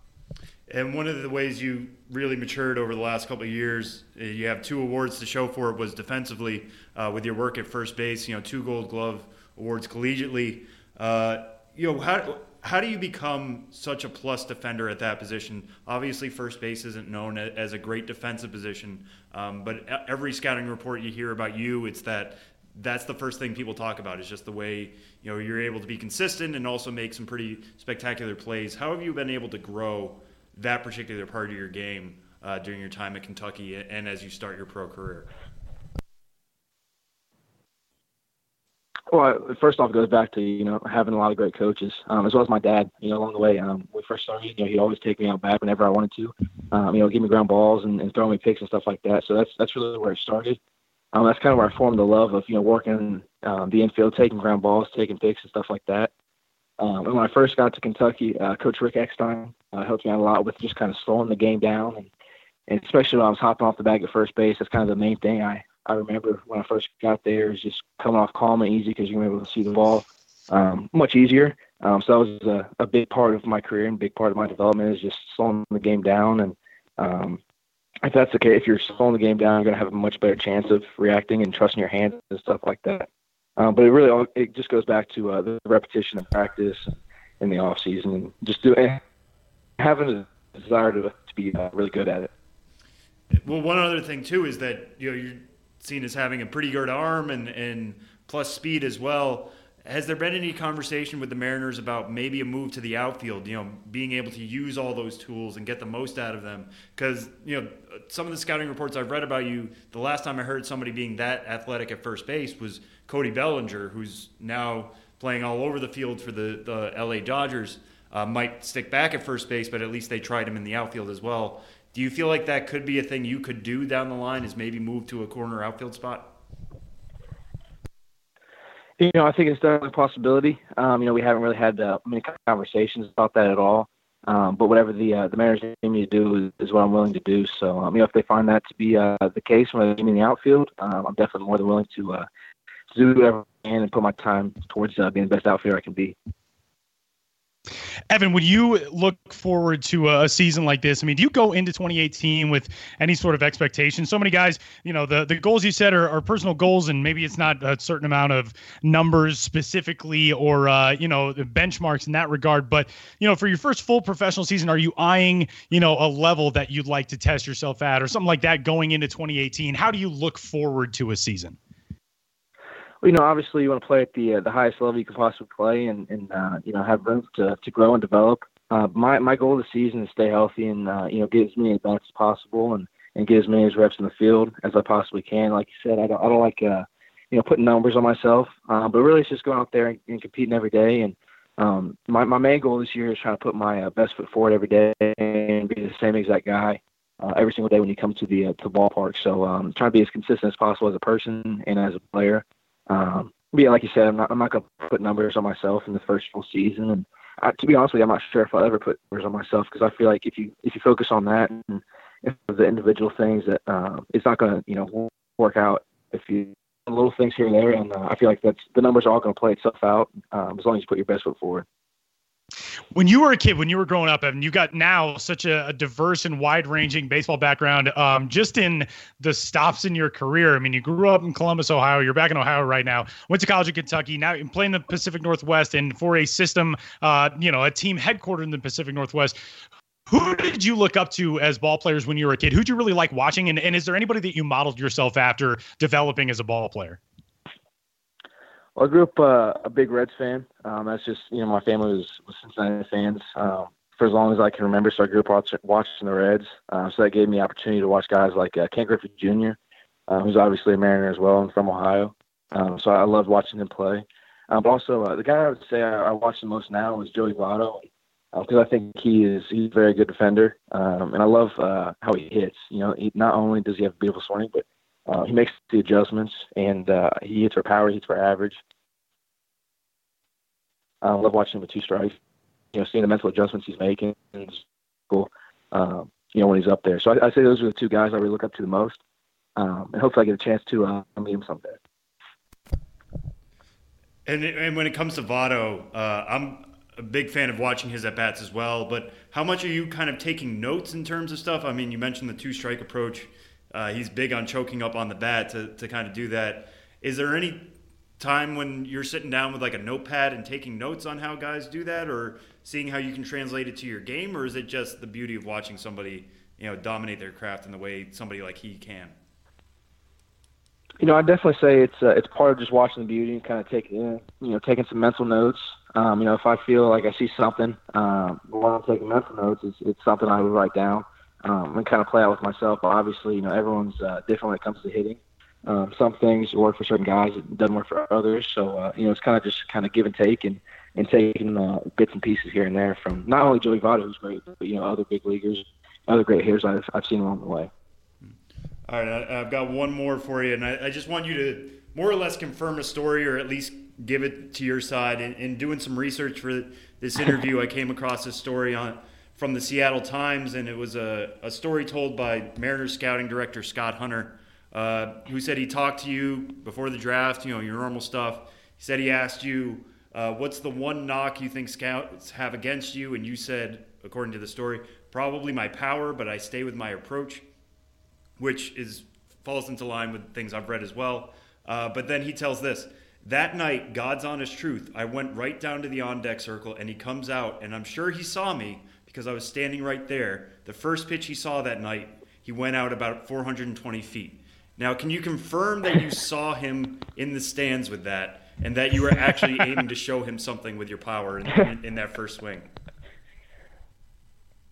And one of the ways you really matured over the last couple of years, uh, you have two awards to show for it, was defensively uh, with your work at first base. You know, two Gold Glove awards collegiately. Uh, you know, how how do you become such a plus defender at that position? Obviously, first base isn't known as a great defensive position, um, but every scouting report you hear about you, it's that that's the first thing people talk about is just the way you know you're able to be consistent and also make some pretty spectacular plays. How have you been able to grow that particular part of your game uh, during your time at Kentucky and as you start your pro career? Well, first off, it goes back to you know having a lot of great coaches, um, as well as my dad. You know, along the way, um, when we first started, you know, he'd always take me out back whenever I wanted to. Um, you know, give me ground balls and, and throw me picks and stuff like that. So that's that's really where it started. Um, that's kind of where I formed the love of you know working um, the infield, taking ground balls, taking picks and stuff like that. Um, and when I first got to Kentucky, uh, Coach Rick Eckstein uh, helped me out a lot with just kind of slowing the game down, and, and especially when I was hopping off the bag at first base. That's kind of the main thing I I remember when I first got there, is just coming off calm and easy because you're able to see the ball um, much easier. Um, so that was a, a big part of my career and big part of my development is just slowing the game down. And um, if that's the case, if you're slowing the game down, you're going to have a much better chance of reacting and trusting your hands and stuff like that. Um, but it really all, it just goes back to uh, the repetition of practice in the off season and just doing having a desire to, to be uh, really good at it. Well, one other thing too is that you know you're seen as having a pretty good arm and and plus speed as well. Has there been any conversation with the Mariners about maybe a move to the outfield? You know, being able to use all those tools and get the most out of them. Because you know, some of the scouting reports I've read about you, the last time I heard somebody being that athletic at first base was Cody Bellinger, who's now playing all over the field for the the LA Dodgers. Uh, might stick back at first base, but at least they tried him in the outfield as well. Do you feel like that could be a thing you could do down the line? Is maybe move to a corner outfield spot? You know, I think it's definitely a possibility. Um, you know, we haven't really had uh, many conversations about that at all. Um, but whatever the uh, the Mariners need me to do is, is, what I'm willing to do. So, um, you know, if they find that to be uh, the case when me in the outfield, um, I'm definitely more than willing to, uh, do whatever I can and put my time towards uh, being the best outfielder I can be. Evan, would you look forward to a season like this? I mean, do you go into 2018 with any sort of expectation? So many guys, you know, the, the goals you set are, are personal goals, and maybe it's not a certain amount of numbers specifically or, uh, you know, benchmarks in that regard. But, you know, for your first full professional season, are you eyeing, you know, a level that you'd like to test yourself at or something like that going into 2018? How do you look forward to a season? You know, obviously you want to play at the uh, the highest level you can possibly play, and and uh, you know have room to to grow and develop. Uh, my my goal this season is stay healthy and uh, you know get as many at bats as possible and and get as many as reps in the field as I possibly can. Like you said, I don't I don't like uh, you know putting numbers on myself, uh, but really it's just going out there and, and competing every day. And um, my my main goal this year is trying to put my uh, best foot forward every day and be the same exact guy. Uh, every single day when you come to the uh, to the ballpark. So um, trying to be as consistent as possible as a person and as a player. Um, but yeah, like you said, I'm not I'm not gonna put numbers on myself in the first full season, and I, to be honest with you, I'm not sure if I'll ever put numbers on myself because I feel like if you if you focus on that and if the individual things that um, it's not gonna you know work out if you little things here and there, and uh, I feel like that's the numbers are all gonna play itself out um, as long as you put your best foot forward. When you were a kid, when you were growing up, Evan, you got now such a, a diverse and wide-ranging baseball background. Um, just in the stops in your career, I mean, you grew up in Columbus, Ohio. You're back in Ohio right now. Went to college in Kentucky. Now you're playing the Pacific Northwest, and for a system, uh, you know, a team headquartered in the Pacific Northwest. Who did you look up to as ball players when you were a kid? Who'd you really like watching? And, and is there anybody that you modeled yourself after developing as a ball player? Well, I grew up uh, a big Reds fan. Um, that's just you know my family was, was Cincinnati fans um, for as long as I can remember. So I grew up watching, the Reds. Uh, so that gave me opportunity to watch guys like uh, Ken Griffey Jr., uh, who's obviously a Mariner as well and from Ohio. Um, so I loved watching him play. Um, but also uh, the guy I would say I, I watch the most now is Joey Votto because uh, I think he is he's a very good defender, um, and I love uh, how he hits. You know, he, not only does he have a beautiful swing, but uh, he makes the adjustments, and uh, he hits for power, he hits for average. I love watching him with two strikes. You know, seeing the mental adjustments he's making cool. Um, you know, when he's up there. So I, I say those are the two guys I really look up to the most, um, and hopefully I get a chance to uh, meet him someday. And, and when it comes to Votto, uh, I'm a big fan of watching his at bats as well. But how much are you kind of taking notes in terms of stuff? I mean, you mentioned the two strike approach. Uh, he's big on choking up on the bat to, to kind of do that. Is there any time when you're sitting down with like a notepad and taking notes on how guys do that, or seeing how you can translate it to your game, or is it just the beauty of watching somebody you know dominate their craft in the way somebody like he can? You know, I definitely say it's uh, it's part of just watching the beauty and kind of taking you know taking some mental notes. Um, you know, if I feel like I see something um, while I'm taking mental notes, it's, it's something I would write down um, and kind of play out with myself. But obviously, you know, everyone's uh, different when it comes to hitting. Um, some things work for certain guys, it doesn't work for others. So uh, you know, it's kind of just kind of give and take and and taking uh, bits and pieces here and there from not only Joey Votto, who's great, but you know other big leaguers, other great hitters I've I've seen along the way. All right, I, have got one more for you, and I, I, just want you to more or less confirm a story, or at least give it to your side. In, in doing some research for this interview, I came across a story on from the Seattle Times, and it was a, a story told by Mariners scouting director Scott Hunter uh, who said he talked to you before the draft, you know, your normal stuff. He said he asked you Uh, what's the one knock you think scouts have against you? And you said, according to the story, probably my power, but I stay with my approach, which is falls into line with things I've read as well. Uh, but then he tells this that night, God's honest truth, I went right down to the on deck circle and he comes out, and I'm sure he saw me because I was standing right there. The first pitch he saw that night, he went out about 420 feet. Now, can you confirm that you [LAUGHS] saw him in the stands with that and that you were actually aiming to show him something with your power in, in, in that first swing?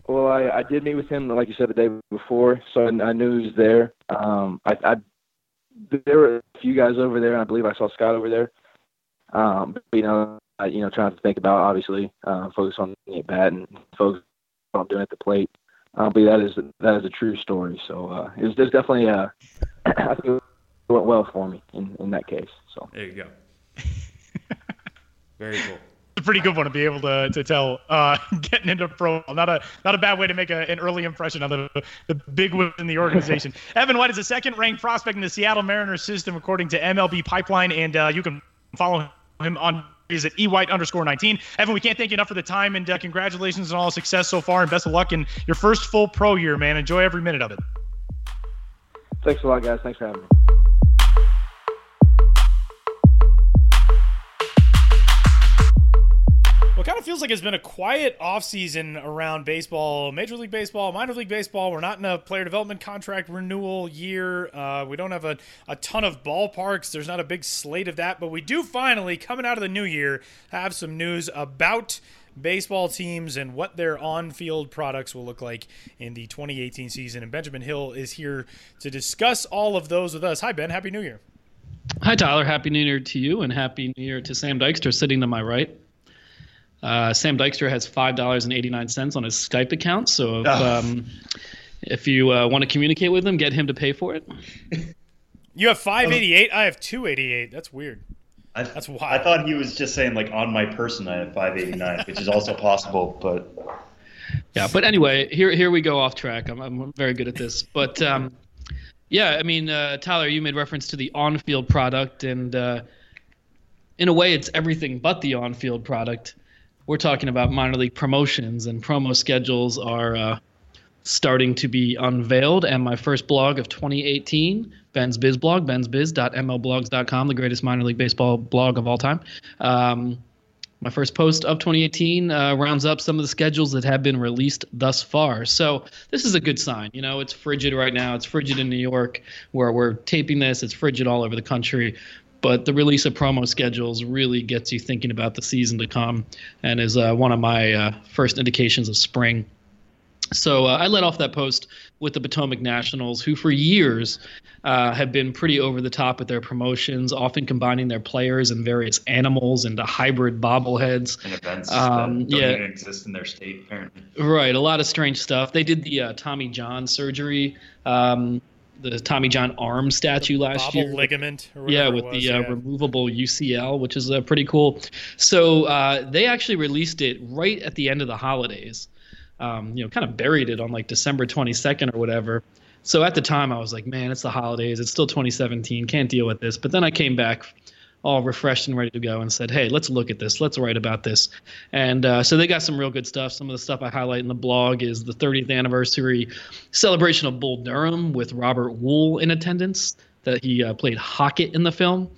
Well, I, I did meet with him, like you said, the day before, so I, I knew he was there. Um, I, I there were a few guys over there, and I believe I saw Scott over there. Um, but, you know, I, you know, trying to think about obviously uh, focus on the bat and focus I'm doing at the plate. Uh, but that is that is a true story. So uh, it was there's definitely a [CLEARS THROAT] I think it went well for me in, in that case. So there you go. [LAUGHS] Very cool. a pretty good one to be able to, to tell uh, [LAUGHS] getting into pro. Not a not a bad way to make a, an early impression on the the big win in the organization. [LAUGHS] Evan White is a second ranked prospect in the Seattle Mariners system according to MLB Pipeline, and uh, you can follow him on is at white underscore 19. Evan, we can't thank you enough for the time and uh, congratulations on all success so far and best of luck in your first full pro year, man. Enjoy every minute of it. Thanks a lot, guys. Thanks for having me. It kind of feels like it's been a quiet offseason around baseball, Major League Baseball, minor league baseball. We're not in a player development contract renewal year. Uh, we don't have a, a ton of ballparks. There's not a big slate of that, but we do finally, coming out of the new year, have some news about baseball teams and what their on field products will look like in the 2018 season. And Benjamin Hill is here to discuss all of those with us. Hi, Ben. Happy New Year. Hi, Tyler. Happy New Year to you, and Happy New Year to Sam Dykstra sitting to my right. Uh, Sam Dykstra has five dollars and eighty nine cents on his Skype account. So if, oh. um, if you uh, want to communicate with him, get him to pay for it. [LAUGHS] You have five eighty eight. I have two eighty eight. That's weird. I, That's wild. I thought he was just saying like on my person I have five eighty nine, which is also possible, but. [LAUGHS] Yeah, but anyway, here here we go off track. I'm I'm very good at this, but um, yeah, I mean, uh, Tyler, you made reference to the on field product, and uh, in a way, it's everything but the on field product we're talking about minor league promotions and promo schedules are uh, starting to be unveiled. And my first blog of 2018, Ben's Biz blog, bensbiz.mlblogs.com, the greatest minor league baseball blog of all time. Um, my first post of 2018 uh, rounds up some of the schedules that have been released thus far. So this is a good sign. You know, it's frigid right now. It's frigid in New York where we're taping this. It's frigid all over the country but the release of promo schedules really gets you thinking about the season to come and is uh, one of my uh, first indications of spring. So uh, I led off that post with the Potomac Nationals, who for years uh, have been pretty over the top with their promotions, often combining their players and various animals into hybrid bobbleheads and events um, that don't yeah, even exist in their state, apparently. Right, a lot of strange stuff. They did the uh, Tommy John surgery. Um, the Tommy John arm statue last year. ligament. yeah, with the uh, yeah. removable UCL, which is uh, pretty cool. So uh, they actually released it right at the end of the holidays. Um, you know, kind of buried it on like December 22nd or whatever. So at the time, I was like, man, it's the holidays. It's still 2017. Can't deal with this. But then I came back all refreshed and ready to go and said, hey, let's look at this. Let's write about this. And uh, so they got some real good stuff. Some of the stuff I highlight in the blog is the 30th anniversary celebration of Bull Durham with Robert Wuhl in attendance, that he uh, played Hockett in the film.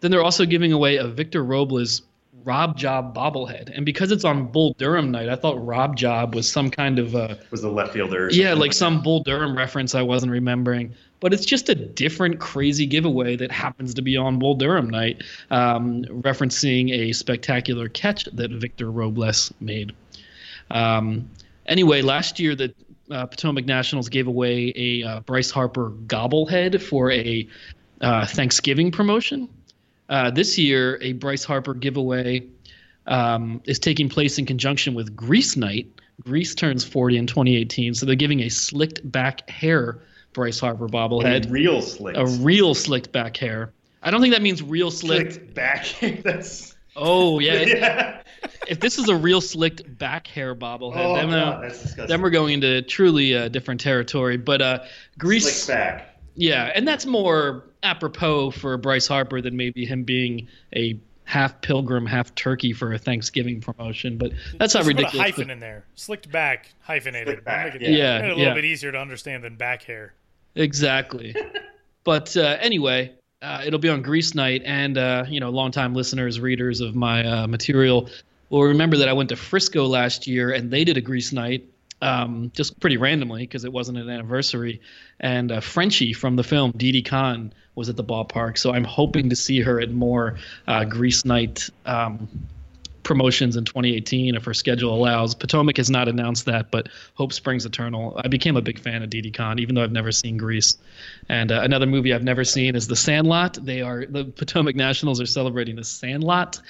Then they're also giving away a Victor Robles Rob Job bobblehead. And because it's on Bull Durham night, I thought Rob Job was some kind of uh, was the left fielder. yeah, like, like some Bull Durham reference I wasn't remembering but it's just a different crazy giveaway that happens to be on Bull Durham night, um, referencing a spectacular catch that Victor Robles made. Um, anyway, last year the uh, Potomac Nationals gave away a uh, Bryce Harper gobblehead for a uh, Thanksgiving promotion. Uh, this year, a Bryce Harper giveaway um, is taking place in conjunction with Grease Night. Grease turns 40 in 2018, so they're giving a slicked back hair Bryce Harper bobblehead. A real slick. A real slicked back hair. I don't think that means real slicked, slicked back hair. That's. Oh yeah. [LAUGHS] yeah. if this is a real slicked back hair bobblehead, oh, then, uh, then we're going into truly uh, different territory. But uh, grease. Slick back. Yeah, and that's more apropos for Bryce Harper than maybe him being a half pilgrim, half turkey for a Thanksgiving promotion. But that's Just not put ridiculous. a hyphen in there. Slicked back, hyphenated. Slicked back, Make it, yeah. a little yeah. bit easier to understand than back hair. Exactly. [LAUGHS] but uh, anyway, uh, it'll be on Grease Night, and uh, you know, longtime listeners, readers of my uh, material will remember that I went to Frisco last year, and they did a Grease Night, um, just pretty randomly because it wasn't an anniversary. And uh, Frenchie from the film Didi Conn was at the ballpark, so I'm hoping to see her at more uh, Grease Night. Um, promotions in 2018 if her schedule allows. Potomac has not announced that, but Hope Springs Eternal. I became a big fan of Didi Conn, even though I've never seen Grease. And uh, another movie I've never seen is The Sandlot. They are the Potomac Nationals are celebrating The Sandlot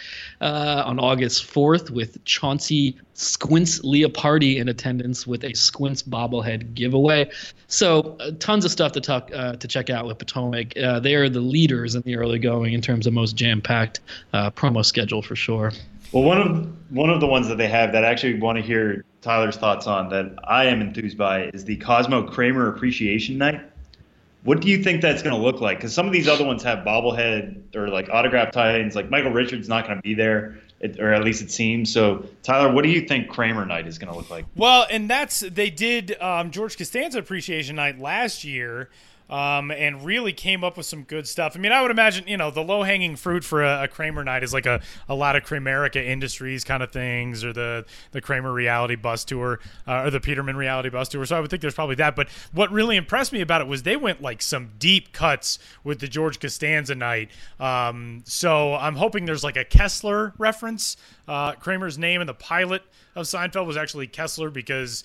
uh, on August 4th with Chauncey Squints Leopardi in attendance with a Squints bobblehead giveaway. So uh, tons of stuff to talk uh, to check out with Potomac. Uh, they are the leaders in the early going in terms of most jam-packed uh, promo schedule for sure. Well, one of one of the ones that they have that I actually want to hear Tyler's thoughts on that I am enthused by is the Cosmo Kramer Appreciation Night. What do you think that's going to look like? Because some of these other ones have bobblehead or like autograph tie-ins. Like Michael Richards not going to be there, or at least it seems. So, Tyler, what do you think Kramer Night is going to look like? Well, and that's they did um, George Costanza Appreciation Night last year. Um, and really came up with some good stuff. I mean, I would imagine, you know, the low hanging fruit for a, a Kramer night is like a, a lot of Kramerica Industries kind of things, or the the Kramer Reality Bus Tour, uh, or the Peterman Reality Bus Tour. So I would think there's probably that. But what really impressed me about it was they went like some deep cuts with the George Costanza night. Um, so I'm hoping there's like a Kessler reference. Uh, Kramer's name in the pilot of Seinfeld was actually Kessler because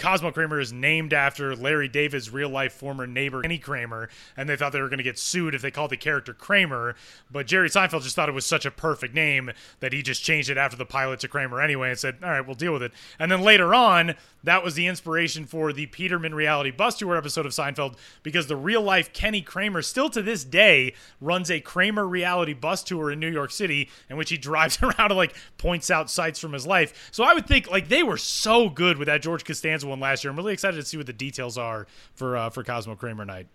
Cosmo Kramer is named after Larry David's real life former neighbor, Kenny Kramer, and they thought they were going to get sued if they called the character Kramer. But Jerry Seinfeld just thought it was such a perfect name that he just changed it after the pilot to Kramer anyway and said, All right, we'll deal with it. And then later on, that was the inspiration for the Peterman Reality Bus Tour episode of Seinfeld because the real life Kenny Kramer still to this day runs a Kramer Reality Bus Tour in New York City in which he drives [LAUGHS] around and like points out sights from his life. So I would think like they were so good with that George Costanza one last year. I'm really excited to see what the details are for uh, for Cosmo Kramer night.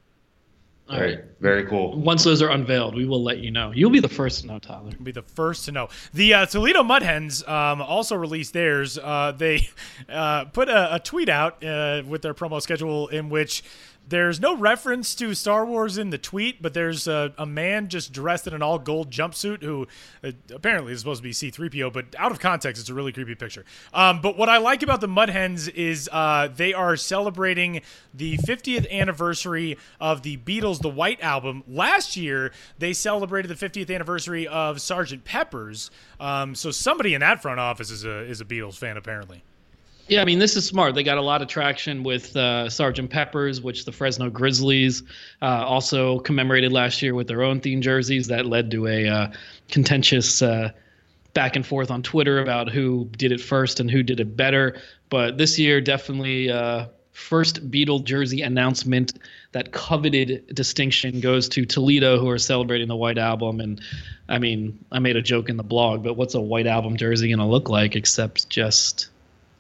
All right. Very cool. Once those are unveiled, we will let you know. You'll be the first to know, Tyler. be the first to know. The uh, Toledo Mud Hens um, also released theirs. Uh, they [LAUGHS] uh, put a, a tweet out uh, with their promo schedule in which there's no reference to Star Wars in the tweet, but there's a, a man just dressed in an all gold jumpsuit who uh, apparently is supposed to be C3PO, but out of context, it's a really creepy picture. Um, but what I like about the Mud Hens is uh, they are celebrating the 50th anniversary of the Beatles' The White Album. Last year, they celebrated the 50th anniversary of Sgt. Pepper's. Um, so somebody in that front office is a is a Beatles fan, apparently. Yeah, I mean, this is smart. They got a lot of traction with uh, Sergeant Pepper's, which the Fresno Grizzlies uh, also commemorated last year with their own theme jerseys. That led to a uh, contentious uh, back and forth on Twitter about who did it first and who did it better. But this year, definitely uh, first Beatle jersey announcement. That coveted distinction goes to Toledo, who are celebrating the White Album. And I mean, I made a joke in the blog, but what's a White Album jersey going to look like except just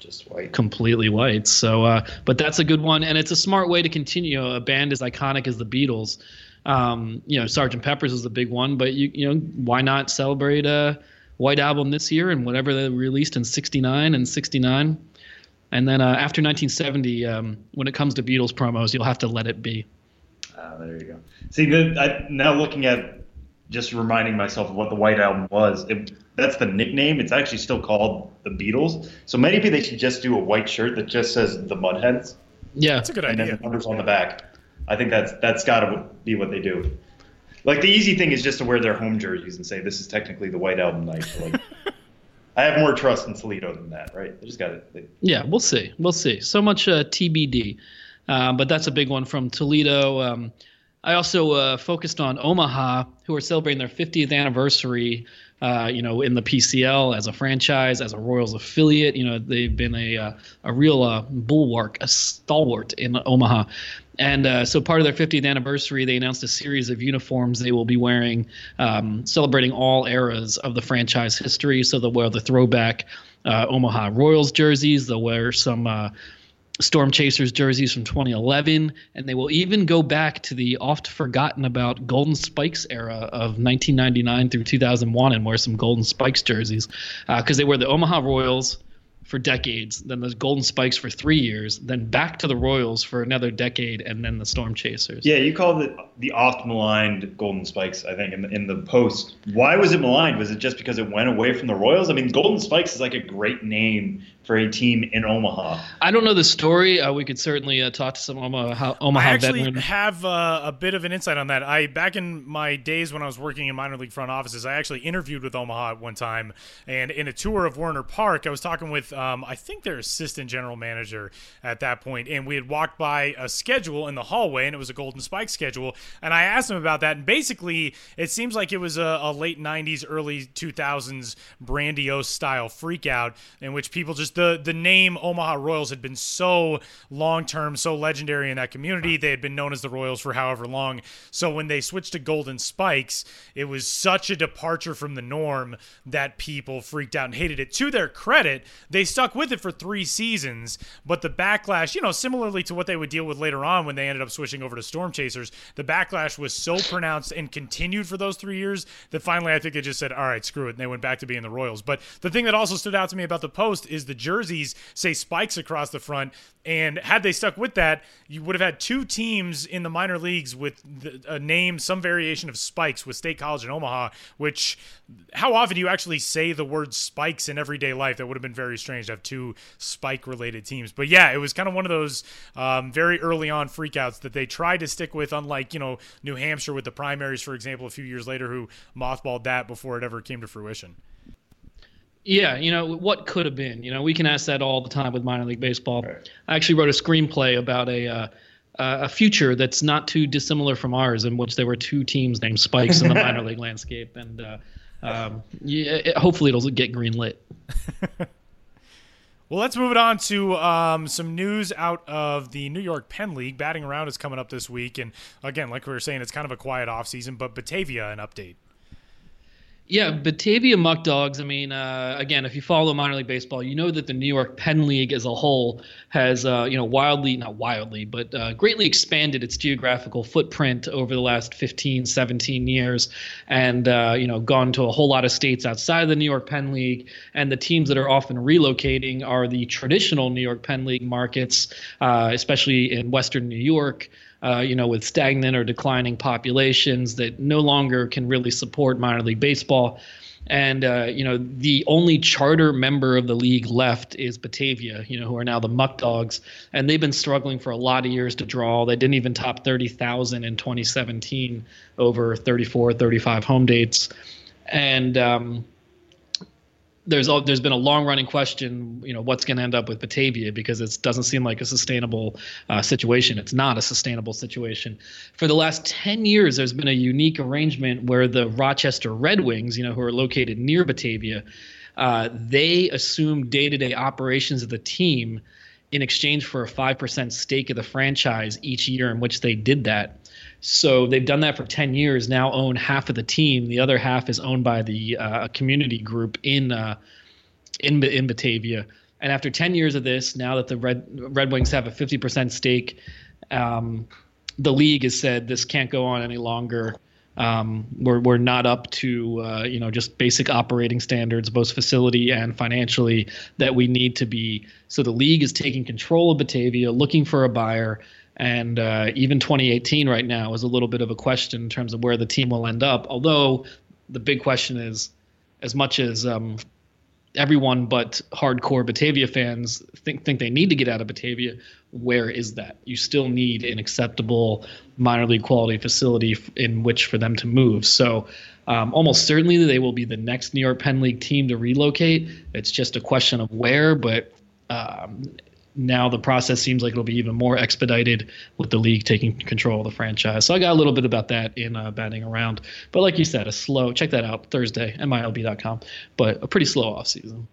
Just white. completely white. So, uh, but that's a good one, and it's a smart way to continue. A band as iconic as the Beatles, um, you know, Sergeant Pepper's is a big one, but you you know, why not celebrate a White Album this year and whatever they released in '69 and '69, and then uh, after 1970, um, when it comes to Beatles promos, you'll have to let it be. Ah, there you go. See, the, I, now looking at just reminding myself of what the White Album was. It, that's the nickname. It's actually still called the Beatles. So maybe they should just do a white shirt that just says the Mud Hens, Yeah, That's a good idea. and then the numbers on the back. I think that's that's got to be what they do. Like the easy thing is just to wear their home jerseys and say this is technically the White Album night. Like, [LAUGHS] I have more trust in Toledo than that, right? They just got to. Yeah, we'll see. We'll see. So much uh, TBD, uh, but that's a big one from Toledo. Um, I also uh, focused on Omaha, who are celebrating their 50th anniversary. Uh, you know, in the PCL as a franchise, as a Royals affiliate. You know, they've been a uh, a real uh, bulwark, a stalwart in Omaha. And uh, so, part of their 50th anniversary, they announced a series of uniforms they will be wearing, um, celebrating all eras of the franchise history. So they'll wear the throwback uh, Omaha Royals jerseys. They'll wear some uh, Storm Chasers jerseys from 2011, and they will even go back to the oft forgotten about Golden Spikes era of 1999 through 2001 and wear some Golden Spikes jerseys because uh, they were the Omaha Royals for decades, then the Golden Spikes for three years, then back to the Royals for another decade, and then the Storm Chasers. Yeah, you called it the oft maligned Golden Spikes, I think, in the, in the post. Why was it maligned? Was it just because it went away from the Royals? I mean, Golden Spikes is like a great name for a team in Omaha. I don't know the story. Uh, we could certainly uh, talk to some Omaha, Omaha I actually veteran. have uh, a bit of an insight on that. I back in my days when I was working in minor league front offices, I actually interviewed with Omaha at one time, and in a tour of Werner Park, I was talking with um, I think their assistant general manager at that point, and we had walked by a schedule in the hallway, and it was a Golden Spike schedule, and I asked him about that, and basically it seems like it was a, a late '90s, early 2000s grandiose style freakout in which people just the the name Omaha Royals had been so long term, so legendary in that community. They had been known as the Royals for however long. So when they switched to Golden Spikes, it was such a departure from the norm that people freaked out and hated it. To their credit, they stuck with it for three seasons, but the backlash, you know, similarly to what they would deal with later on when they ended up switching over to Storm Chasers, the backlash was so pronounced and continued for those three years that finally I think they just said, all right, screw it. And they went back to being the Royals. But the thing that also stood out to me about the post is the jerseys say spikes across the front. And had they stuck with that, you would have had two teams in the minor leagues with a name, some variation of spikes with State College and Omaha, which how often do you actually say the word spikes in everyday life? That would have been very strange to have two spike related teams. But yeah, it was kind of one of those um, very early on freakouts that they tried to stick with, unlike, you know, New Hampshire with the primaries, for example, a few years later, who mothballed that before it ever came to fruition. Yeah, you know what could have been. You know, we can ask that all the time with minor league baseball. Right. I actually wrote a screenplay about a uh, a future that's not too dissimilar from ours, in which there were two teams named Spikes in the minor [LAUGHS] league landscape, and uh, um, yeah, it, hopefully it'll get green lit. [LAUGHS] Well, let's move it on to um, some news out of the New York Penn League. Batting around is coming up this week, and again, like we were saying, it's kind of a quiet off season. But Batavia, an update. Yeah, Batavia Muck Dogs. I mean, uh, again, if you follow minor league baseball, you know that the New York Penn League as a whole has, uh, you know, wildly, not wildly, but uh, greatly expanded its geographical footprint over the last 15, 17 years and, uh, you know, gone to a whole lot of states outside of the New York Penn League. And the teams that are often relocating are the traditional New York Penn League markets, uh, especially in Western New York uh, you know, with stagnant or declining populations that no longer can really support minor league baseball. And uh, you know, the only charter member of the league left is Batavia, you know, who are now the Muck Dogs, and they've been struggling for a lot of years to draw. They didn't even top 30,000 in 2017 over 34, 35 home dates, and um, there's there's been a long running question, you know, what's going to end up with Batavia because it doesn't seem like a sustainable uh, situation. It's not a sustainable situation. For the last 10 years, there's been a unique arrangement where the Rochester Red Wings, you know, who are located near Batavia, uh, they assume day-to-day operations of the team in exchange for a 5% stake of the franchise each year in which they did that. So they've done that for 10 years, now own half of the team. The other half is owned by the uh, community group in, uh, in, in Batavia. And after 10 years of this, now that the Red, Red Wings have a 50% stake, um, the league has said this can't go on any longer. Um, we're, we're not up to uh, you know just basic operating standards, both facility and financially, that we need to be. So the league is taking control of Batavia, looking for a buyer, and uh, even 2018 right now is a little bit of a question in terms of where the team will end up. Although the big question is, as much as um, everyone but hardcore Batavia fans think think they need to get out of Batavia, where is that? You still need an acceptable minor league quality facility in which for them to move. So. Um, almost certainly, they will be the next New York Penn League team to relocate. It's just a question of where, but um, now the process seems like it'll be even more expedited with the league taking control of the franchise. So I got a little bit about that in uh, batting around. But like you said, a slow, check that out Thursday, MILB.com, but a pretty slow off season.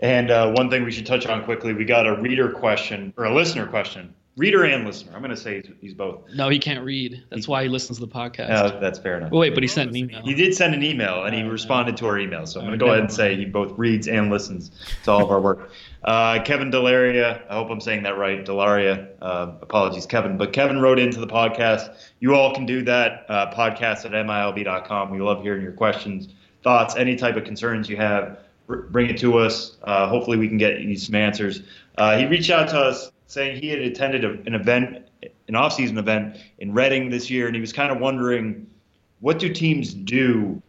And uh, one thing we should touch on quickly we got a reader question or a listener question Reader and listener. I'm going to say he's, he's, both. No, he can't read. That's why he listens to the podcast. Uh, that's fair enough. wait, but he sent an email. He did send an email, and he responded to our email. So I'm going to go ahead and say he both reads and listens to all of our work. Uh, Kevin Delaria, I hope I'm saying that right. Delaria, uh, apologies, Kevin. But Kevin wrote into the podcast. You all can do that. Uh, podcast at milb.com. We love hearing your questions, thoughts, any type of concerns you have. bring it to us. Uh, hopefully, we can get you some answers. Uh, he reached out to us saying he had attended a, an event, an off-season event in Reading this year, and he was kind of wondering what do teams do,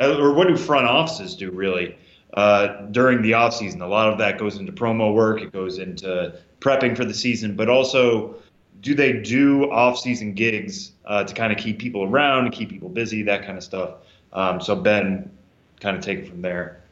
uh, or what do front offices do really uh, during the off-season. A lot of that goes into promo work, it goes into prepping for the season, but also do they do off-season gigs uh, to kind of keep people around, keep people busy, that kind of stuff. Um, so Ben, kind of take it from there.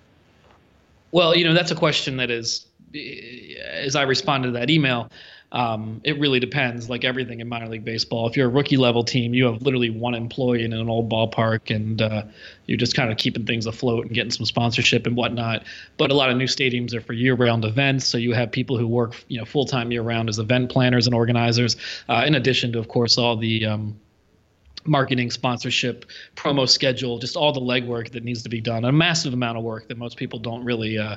Well, you know that's a question that is as I responded to that email, um, it really depends. Like everything in minor league baseball, if you're a rookie level team, you have literally one employee in an old ballpark, and uh, you're just kind of keeping things afloat and getting some sponsorship and whatnot. But a lot of new stadiums are for year-round events, so you have people who work, you know, full-time year-round as event planners and organizers. Uh, in addition to, of course, all the um, marketing, sponsorship, promo schedule, just all the legwork that needs to be done. A massive amount of work that most people don't really. Uh,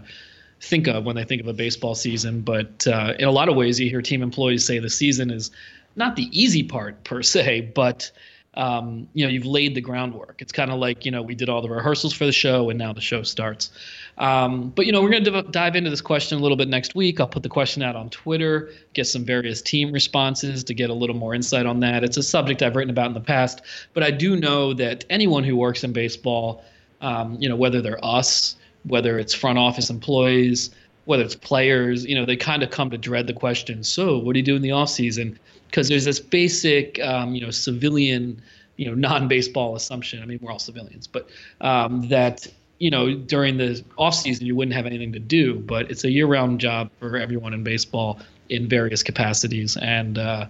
think of when they think of a baseball season. But uh, in a lot of ways, you hear team employees say the season is not the easy part per se, but um, you know you've laid the groundwork. It's kind of like you know we did all the rehearsals for the show, and now the show starts. Um, but you know we're going to div- dive into this question a little bit next week. I'll put the question out on Twitter, get some various team responses to get a little more insight on that. It's a subject I've written about in the past, but I do know that anyone who works in baseball, um, you know whether they're us whether it's front office employees, whether it's players, you know, they kind of come to dread the question. So, what do you do in the off season? Because there's this basic, um, you know, civilian, you know, non-baseball assumption. I mean, we're all civilians, but um, that you know during the off season you wouldn't have anything to do. But it's a year-round job for everyone in baseball in various capacities. And uh,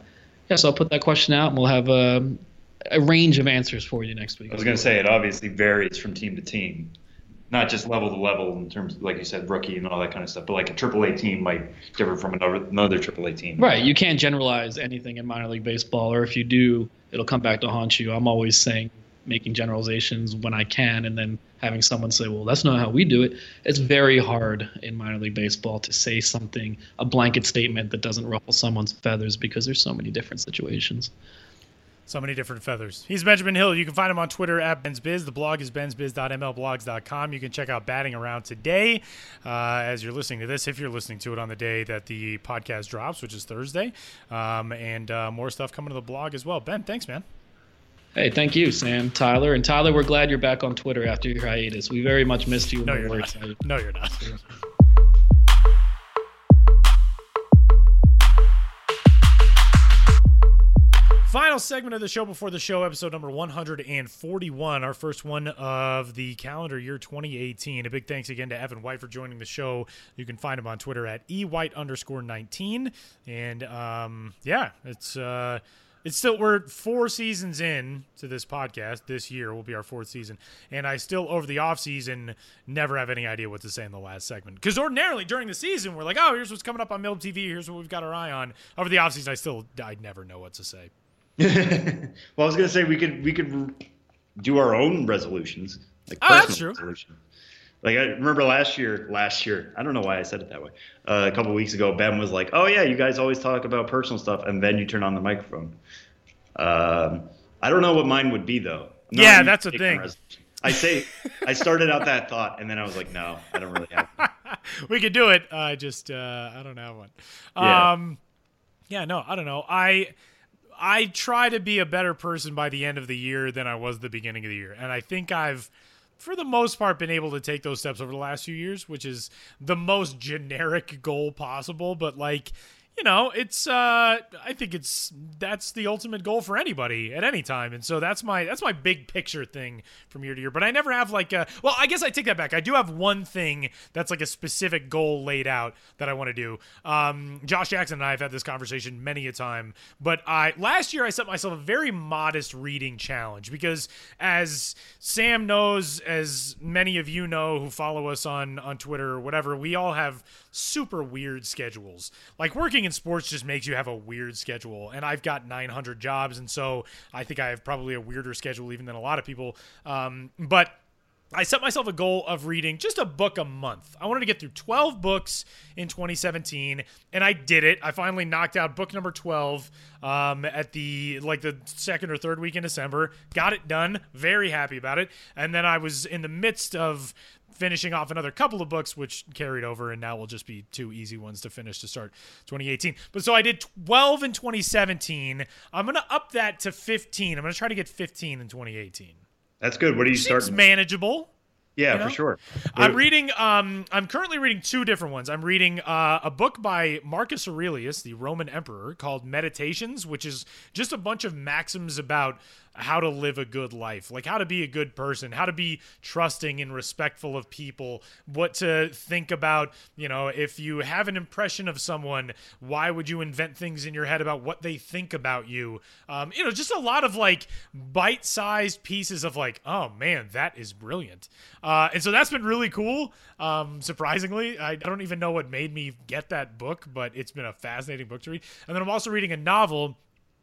yeah, so I'll put that question out, and we'll have a, a range of answers for you next week. I was going to say it obviously varies from team to team not just level to level in terms, of, like you said, rookie and all that kind of stuff, but like a AAA team might differ from another another AAA team. Right. You can't generalize anything in minor league baseball, or if you do, it'll come back to haunt you. I'm always saying making generalizations when I can, and then having someone say, "Well, that's not how we do it." It's very hard in minor league baseball to say something, a blanket statement that doesn't ruffle someone's feathers because there's so many different situations. So many different feathers. He's Benjamin Hill. You can find him on Twitter at BensBiz. The blog is bensbiz.mlblogs.com. You can check out Batting Around today uh, as you're listening to this, if you're listening to it on the day that the podcast drops, which is Thursday. Um, and uh, more stuff coming to the blog as well. Ben, thanks, man. Hey, thank you, Sam, Tyler. And Tyler, we're glad you're back on Twitter after your hiatus. We very much missed you. No, you're not. No, you're not. Final segment of the show before the show, episode number 141, our first one of the calendar year 2018. A big thanks again to Evan White for joining the show. You can find him on Twitter at ewhite underscore 19. And um, yeah, it's. Uh, it's still we're four seasons in to this podcast. This year will be our fourth season, and I still over the off season never have any idea what to say in the last segment. Because ordinarily during the season we're like, oh, here's what's coming up on MiLB.TV. Here's what we've got our eye on. Over the off season, I still I'd never know what to say. [LAUGHS] well, I was gonna say we could we could do our own resolutions, like oh, that's true. Resolution. Like I remember last year, last year, I don't know why I said it that way. Uh, a couple weeks ago, Ben was like, "Oh yeah, you guys always talk about personal stuff," and then you turn on the microphone. Um, I don't know what mine would be though. Not yeah, that's a thing. I say I started out that thought, and then I was like, "No, I don't really have." One. [LAUGHS] we could do it. I just uh, I don't have one. Yeah. Um, yeah, no, I don't know. I I try to be a better person by the end of the year than I was the beginning of the year. And I think I've for the most part been able to take those steps over the last few years, which is the most generic goal possible, but like you know, it's uh I think it's that's the ultimate goal for anybody at any time. And so that's my that's my big picture thing from year to year. But I never have like a well, I guess I take that back. I do have one thing that's like a specific goal laid out that I want to do. Um Josh Jackson and I have had this conversation many a time, but I last year I set myself a very modest reading challenge because as Sam knows, as many of you know who follow us on on Twitter or whatever, we all have super weird schedules. Like working in sports just makes you have a weird schedule. And I've got 900 jobs. And so I think I have probably a weirder schedule even than a lot of people. Um, but I set myself a goal of reading just a book a month. I wanted to get through 12 books in 2017, and I did it. I finally knocked out book number 12 um, at the like the second or third week in December. Got it done. Very happy about it. And then I was in the midst of finishing off another couple of books, which carried over, and now will just be two easy ones to finish to start 2018. But so I did 12 in 2017. I'm gonna up that to 15. I'm gonna try to get 15 in 2018. That's good. What are you Seems starting? manageable. yeah, you know? for sure. I'm reading. Um, I'm currently reading two different ones. I'm reading uh, a book by Marcus Aurelius, the Roman emperor, called Meditations, which is just a bunch of maxims about how to live a good life, like how to be a good person, how to be trusting and respectful of people, what to think about. You know, if you have an impression of someone, why would you invent things in your head about what they think about you? Um, you know, just a lot of like bite-sized pieces of like, oh man, that is brilliant. Uh, and so that's been really cool. Um, surprisingly, I, I don't even know what made me get that book, but it's been a fascinating book to read. And then I'm also reading a novel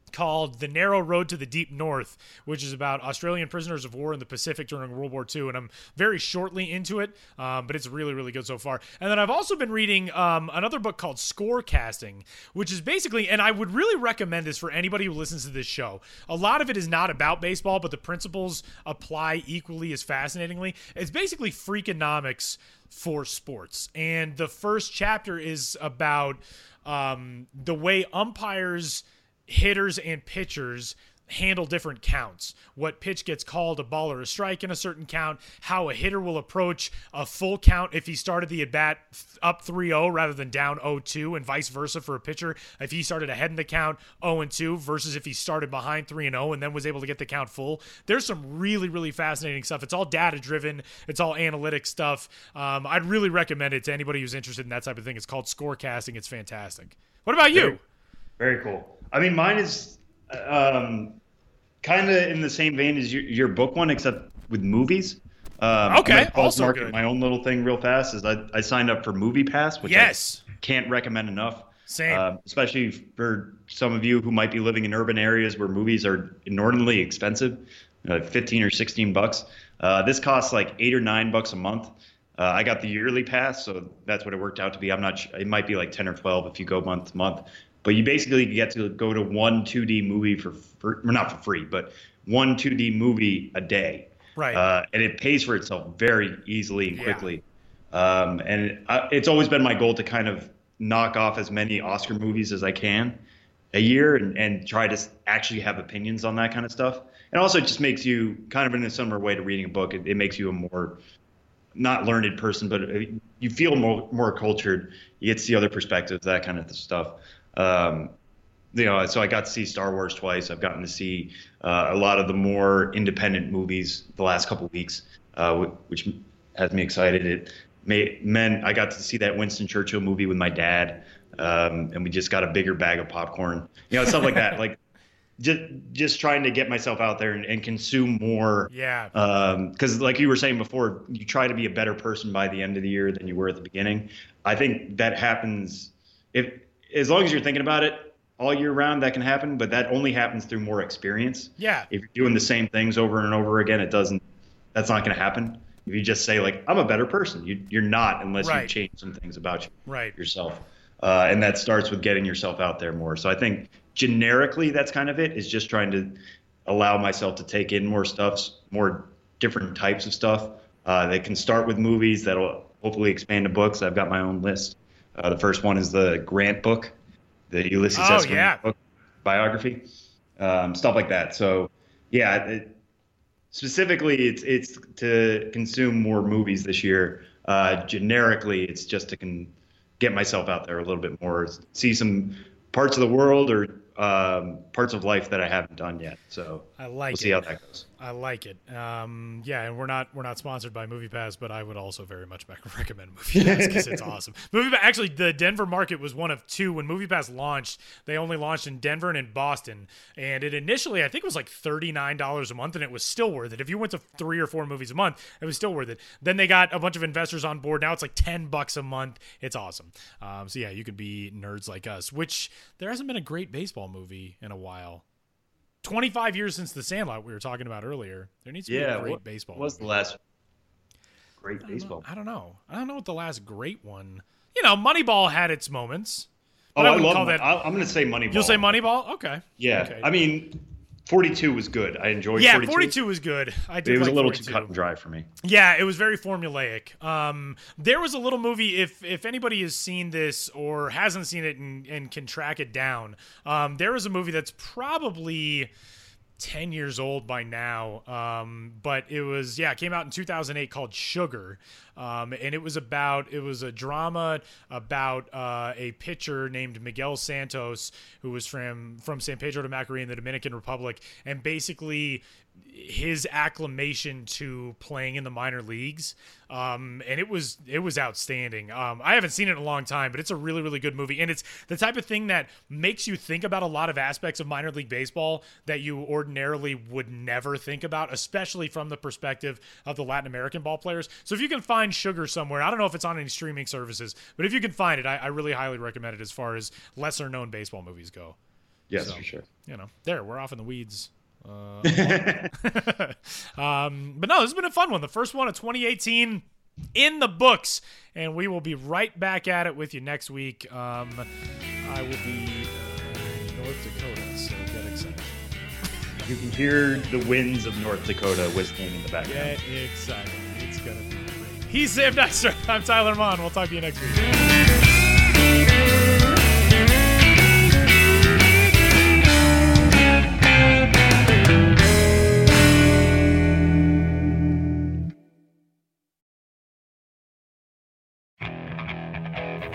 called The Narrow Road to the Deep North, which is about Australian prisoners of war in the Pacific during World War II. And I'm very shortly into it, um, but it's really, really good so far. And then I've also been reading um, another book called Scorecasting, which is basically, and I would really recommend this for anybody who listens to this show. A lot of it is not about baseball, but the principles apply equally as fascinatingly. It's basically freakonomics for sports. And the first chapter is about um, the way umpires hitters and pitchers handle different counts. What pitch gets called a ball or a strike in a certain count, how a hitter will approach a full count if he started the at bat up 3-0 rather than down 0-2 and vice versa for a pitcher if he started ahead in the count 0-2 versus if he started behind 3-0 and then was able to get the count full. There's some really really fascinating stuff. It's all data driven, it's all analytic stuff. Um, I'd really recommend it to anybody who's interested in that type of thing. It's called scorecasting. It's fantastic. What about you? Very cool. I mean, mine is um, kind of in the same vein as your, your book one, except with movies. Um, Okay, also market good. My own little thing real fast is I, I signed up for Movie Pass, which Yes. I can't recommend enough. Same. Um, especially for some of you who might be living in urban areas where movies are inordinately expensive, uh, 15 or 16 bucks. Uh, this costs like eight or nine bucks a month. Uh, I got the yearly pass, so that's what it worked out to be. I'm not. Sure, it might be like 10 or 12 if you go month to month. But you basically get to go to one 2D movie for, for well, not for free, but one 2D movie a day. Right. Uh, and it pays for itself very easily and Yeah. quickly. Um, and I, it's always been my goal to kind of knock off as many Oscar movies as I can a year and, and try to actually have opinions on that kind of stuff. And also, it just makes you kind of in a similar way to reading a book. It, it makes you a more not learned person, but uh, you feel more more cultured. You get to see other perspectives, that kind of stuff. Um, you know, so I got to see Star Wars twice. I've gotten to see uh, a lot of the more independent movies the last couple weeks, uh, which has me excited. It may, meant I got to see that Winston Churchill movie with my dad, um, and we just got a bigger bag of popcorn. You know, stuff like that. [LAUGHS] Like just just trying to get myself out there and, and consume more yeah. because like you were saying before you try to be a better person by the end of the year than you were at the beginning i think that happens if as long as you're thinking about it all year round that can happen but that only happens through more experience yeah. if you're doing the same things over and over again it doesn't that's not going to happen if you just say like i'm a better person you, you're not unless Right. you change some things about you Right. yourself. Uh, and that starts with getting yourself out there more. So I think generically that's kind of it is just trying to allow myself to take in more stuff, more different types of stuff. Uh, they can start with movies that'll hopefully expand to books. I've got my own list. Uh, the first one is the Grant book, the Ulysses Oh, S. Grant yeah. book biography, um, stuff like that. So yeah, it, specifically it's it's to consume more movies this year. Uh, generically, it's just to can get myself out there a little bit more, see some parts of the world or um, parts of life that I haven't done yet. So I like we'll see it. how that goes. I like it. Um, yeah, and we're not we're not sponsored by MoviePass, but I would also very much [LAUGHS] recommend MoviePass because it's [LAUGHS] awesome. MoviePass actually the Denver market was one of two when MoviePass launched. They only launched in Denver and in Boston, and it initially I think it was like thirty nine dollars a month, and it was still worth it. If you went to three or four movies a month, it was still worth it. Then they got a bunch of investors on board. Now it's like ten bucks a month. It's awesome. Um, so yeah, you could be nerds like us. Which there hasn't been a great baseball movie in a while. 25 years since the Sandlot we were talking about earlier. There needs to Yeah, be a great what baseball. was the last great I know. baseball? I don't know. I don't know what the last great one. You know, Moneyball had its moments. Oh, But I I, love call that. I'm going to say Moneyball. You'll say Moneyball? Okay. Yeah, Okay. I mean, 42 was good. I enjoyed. yeah, 42. 42 was good. I did It was like a little 42. too cut and dry for me. Yeah, it was very formulaic. Um, there was a little movie. If if anybody has seen this or hasn't seen it and, and can track it down, um, there was a movie that's probably. 10 years old by now um, but it was yeah it came out in 2008 called sugar um, and it was about it was a drama about uh, a pitcher named miguel santos who was from from san pedro de macorís in the dominican republic and basically his acclamation to playing in the minor leagues um, and it was it was outstanding um, i haven't seen it in a long time but it's a really really good movie and it's the type of thing that makes you think about a lot of aspects of minor league baseball that you ordinarily would never think about especially from the perspective of the latin american ball players so if you can find sugar somewhere i don't know if it's on any streaming services but if you can find it i, I really highly recommend it as far as lesser known baseball movies go Yes, So. for sure. you know, there we're off in the weeds. Uh, [LAUGHS] um, but no, this has been a fun one. The first one of 2018 in the books, and we will be right back at it with you next week. Um, I will be in North Dakota, so get excited. You can hear the winds of North Dakota whistling in the background. Get excited. It's gonna be great. He's Sam Dykstra. [LAUGHS] I'm Tyler Maun. We'll talk to you next week.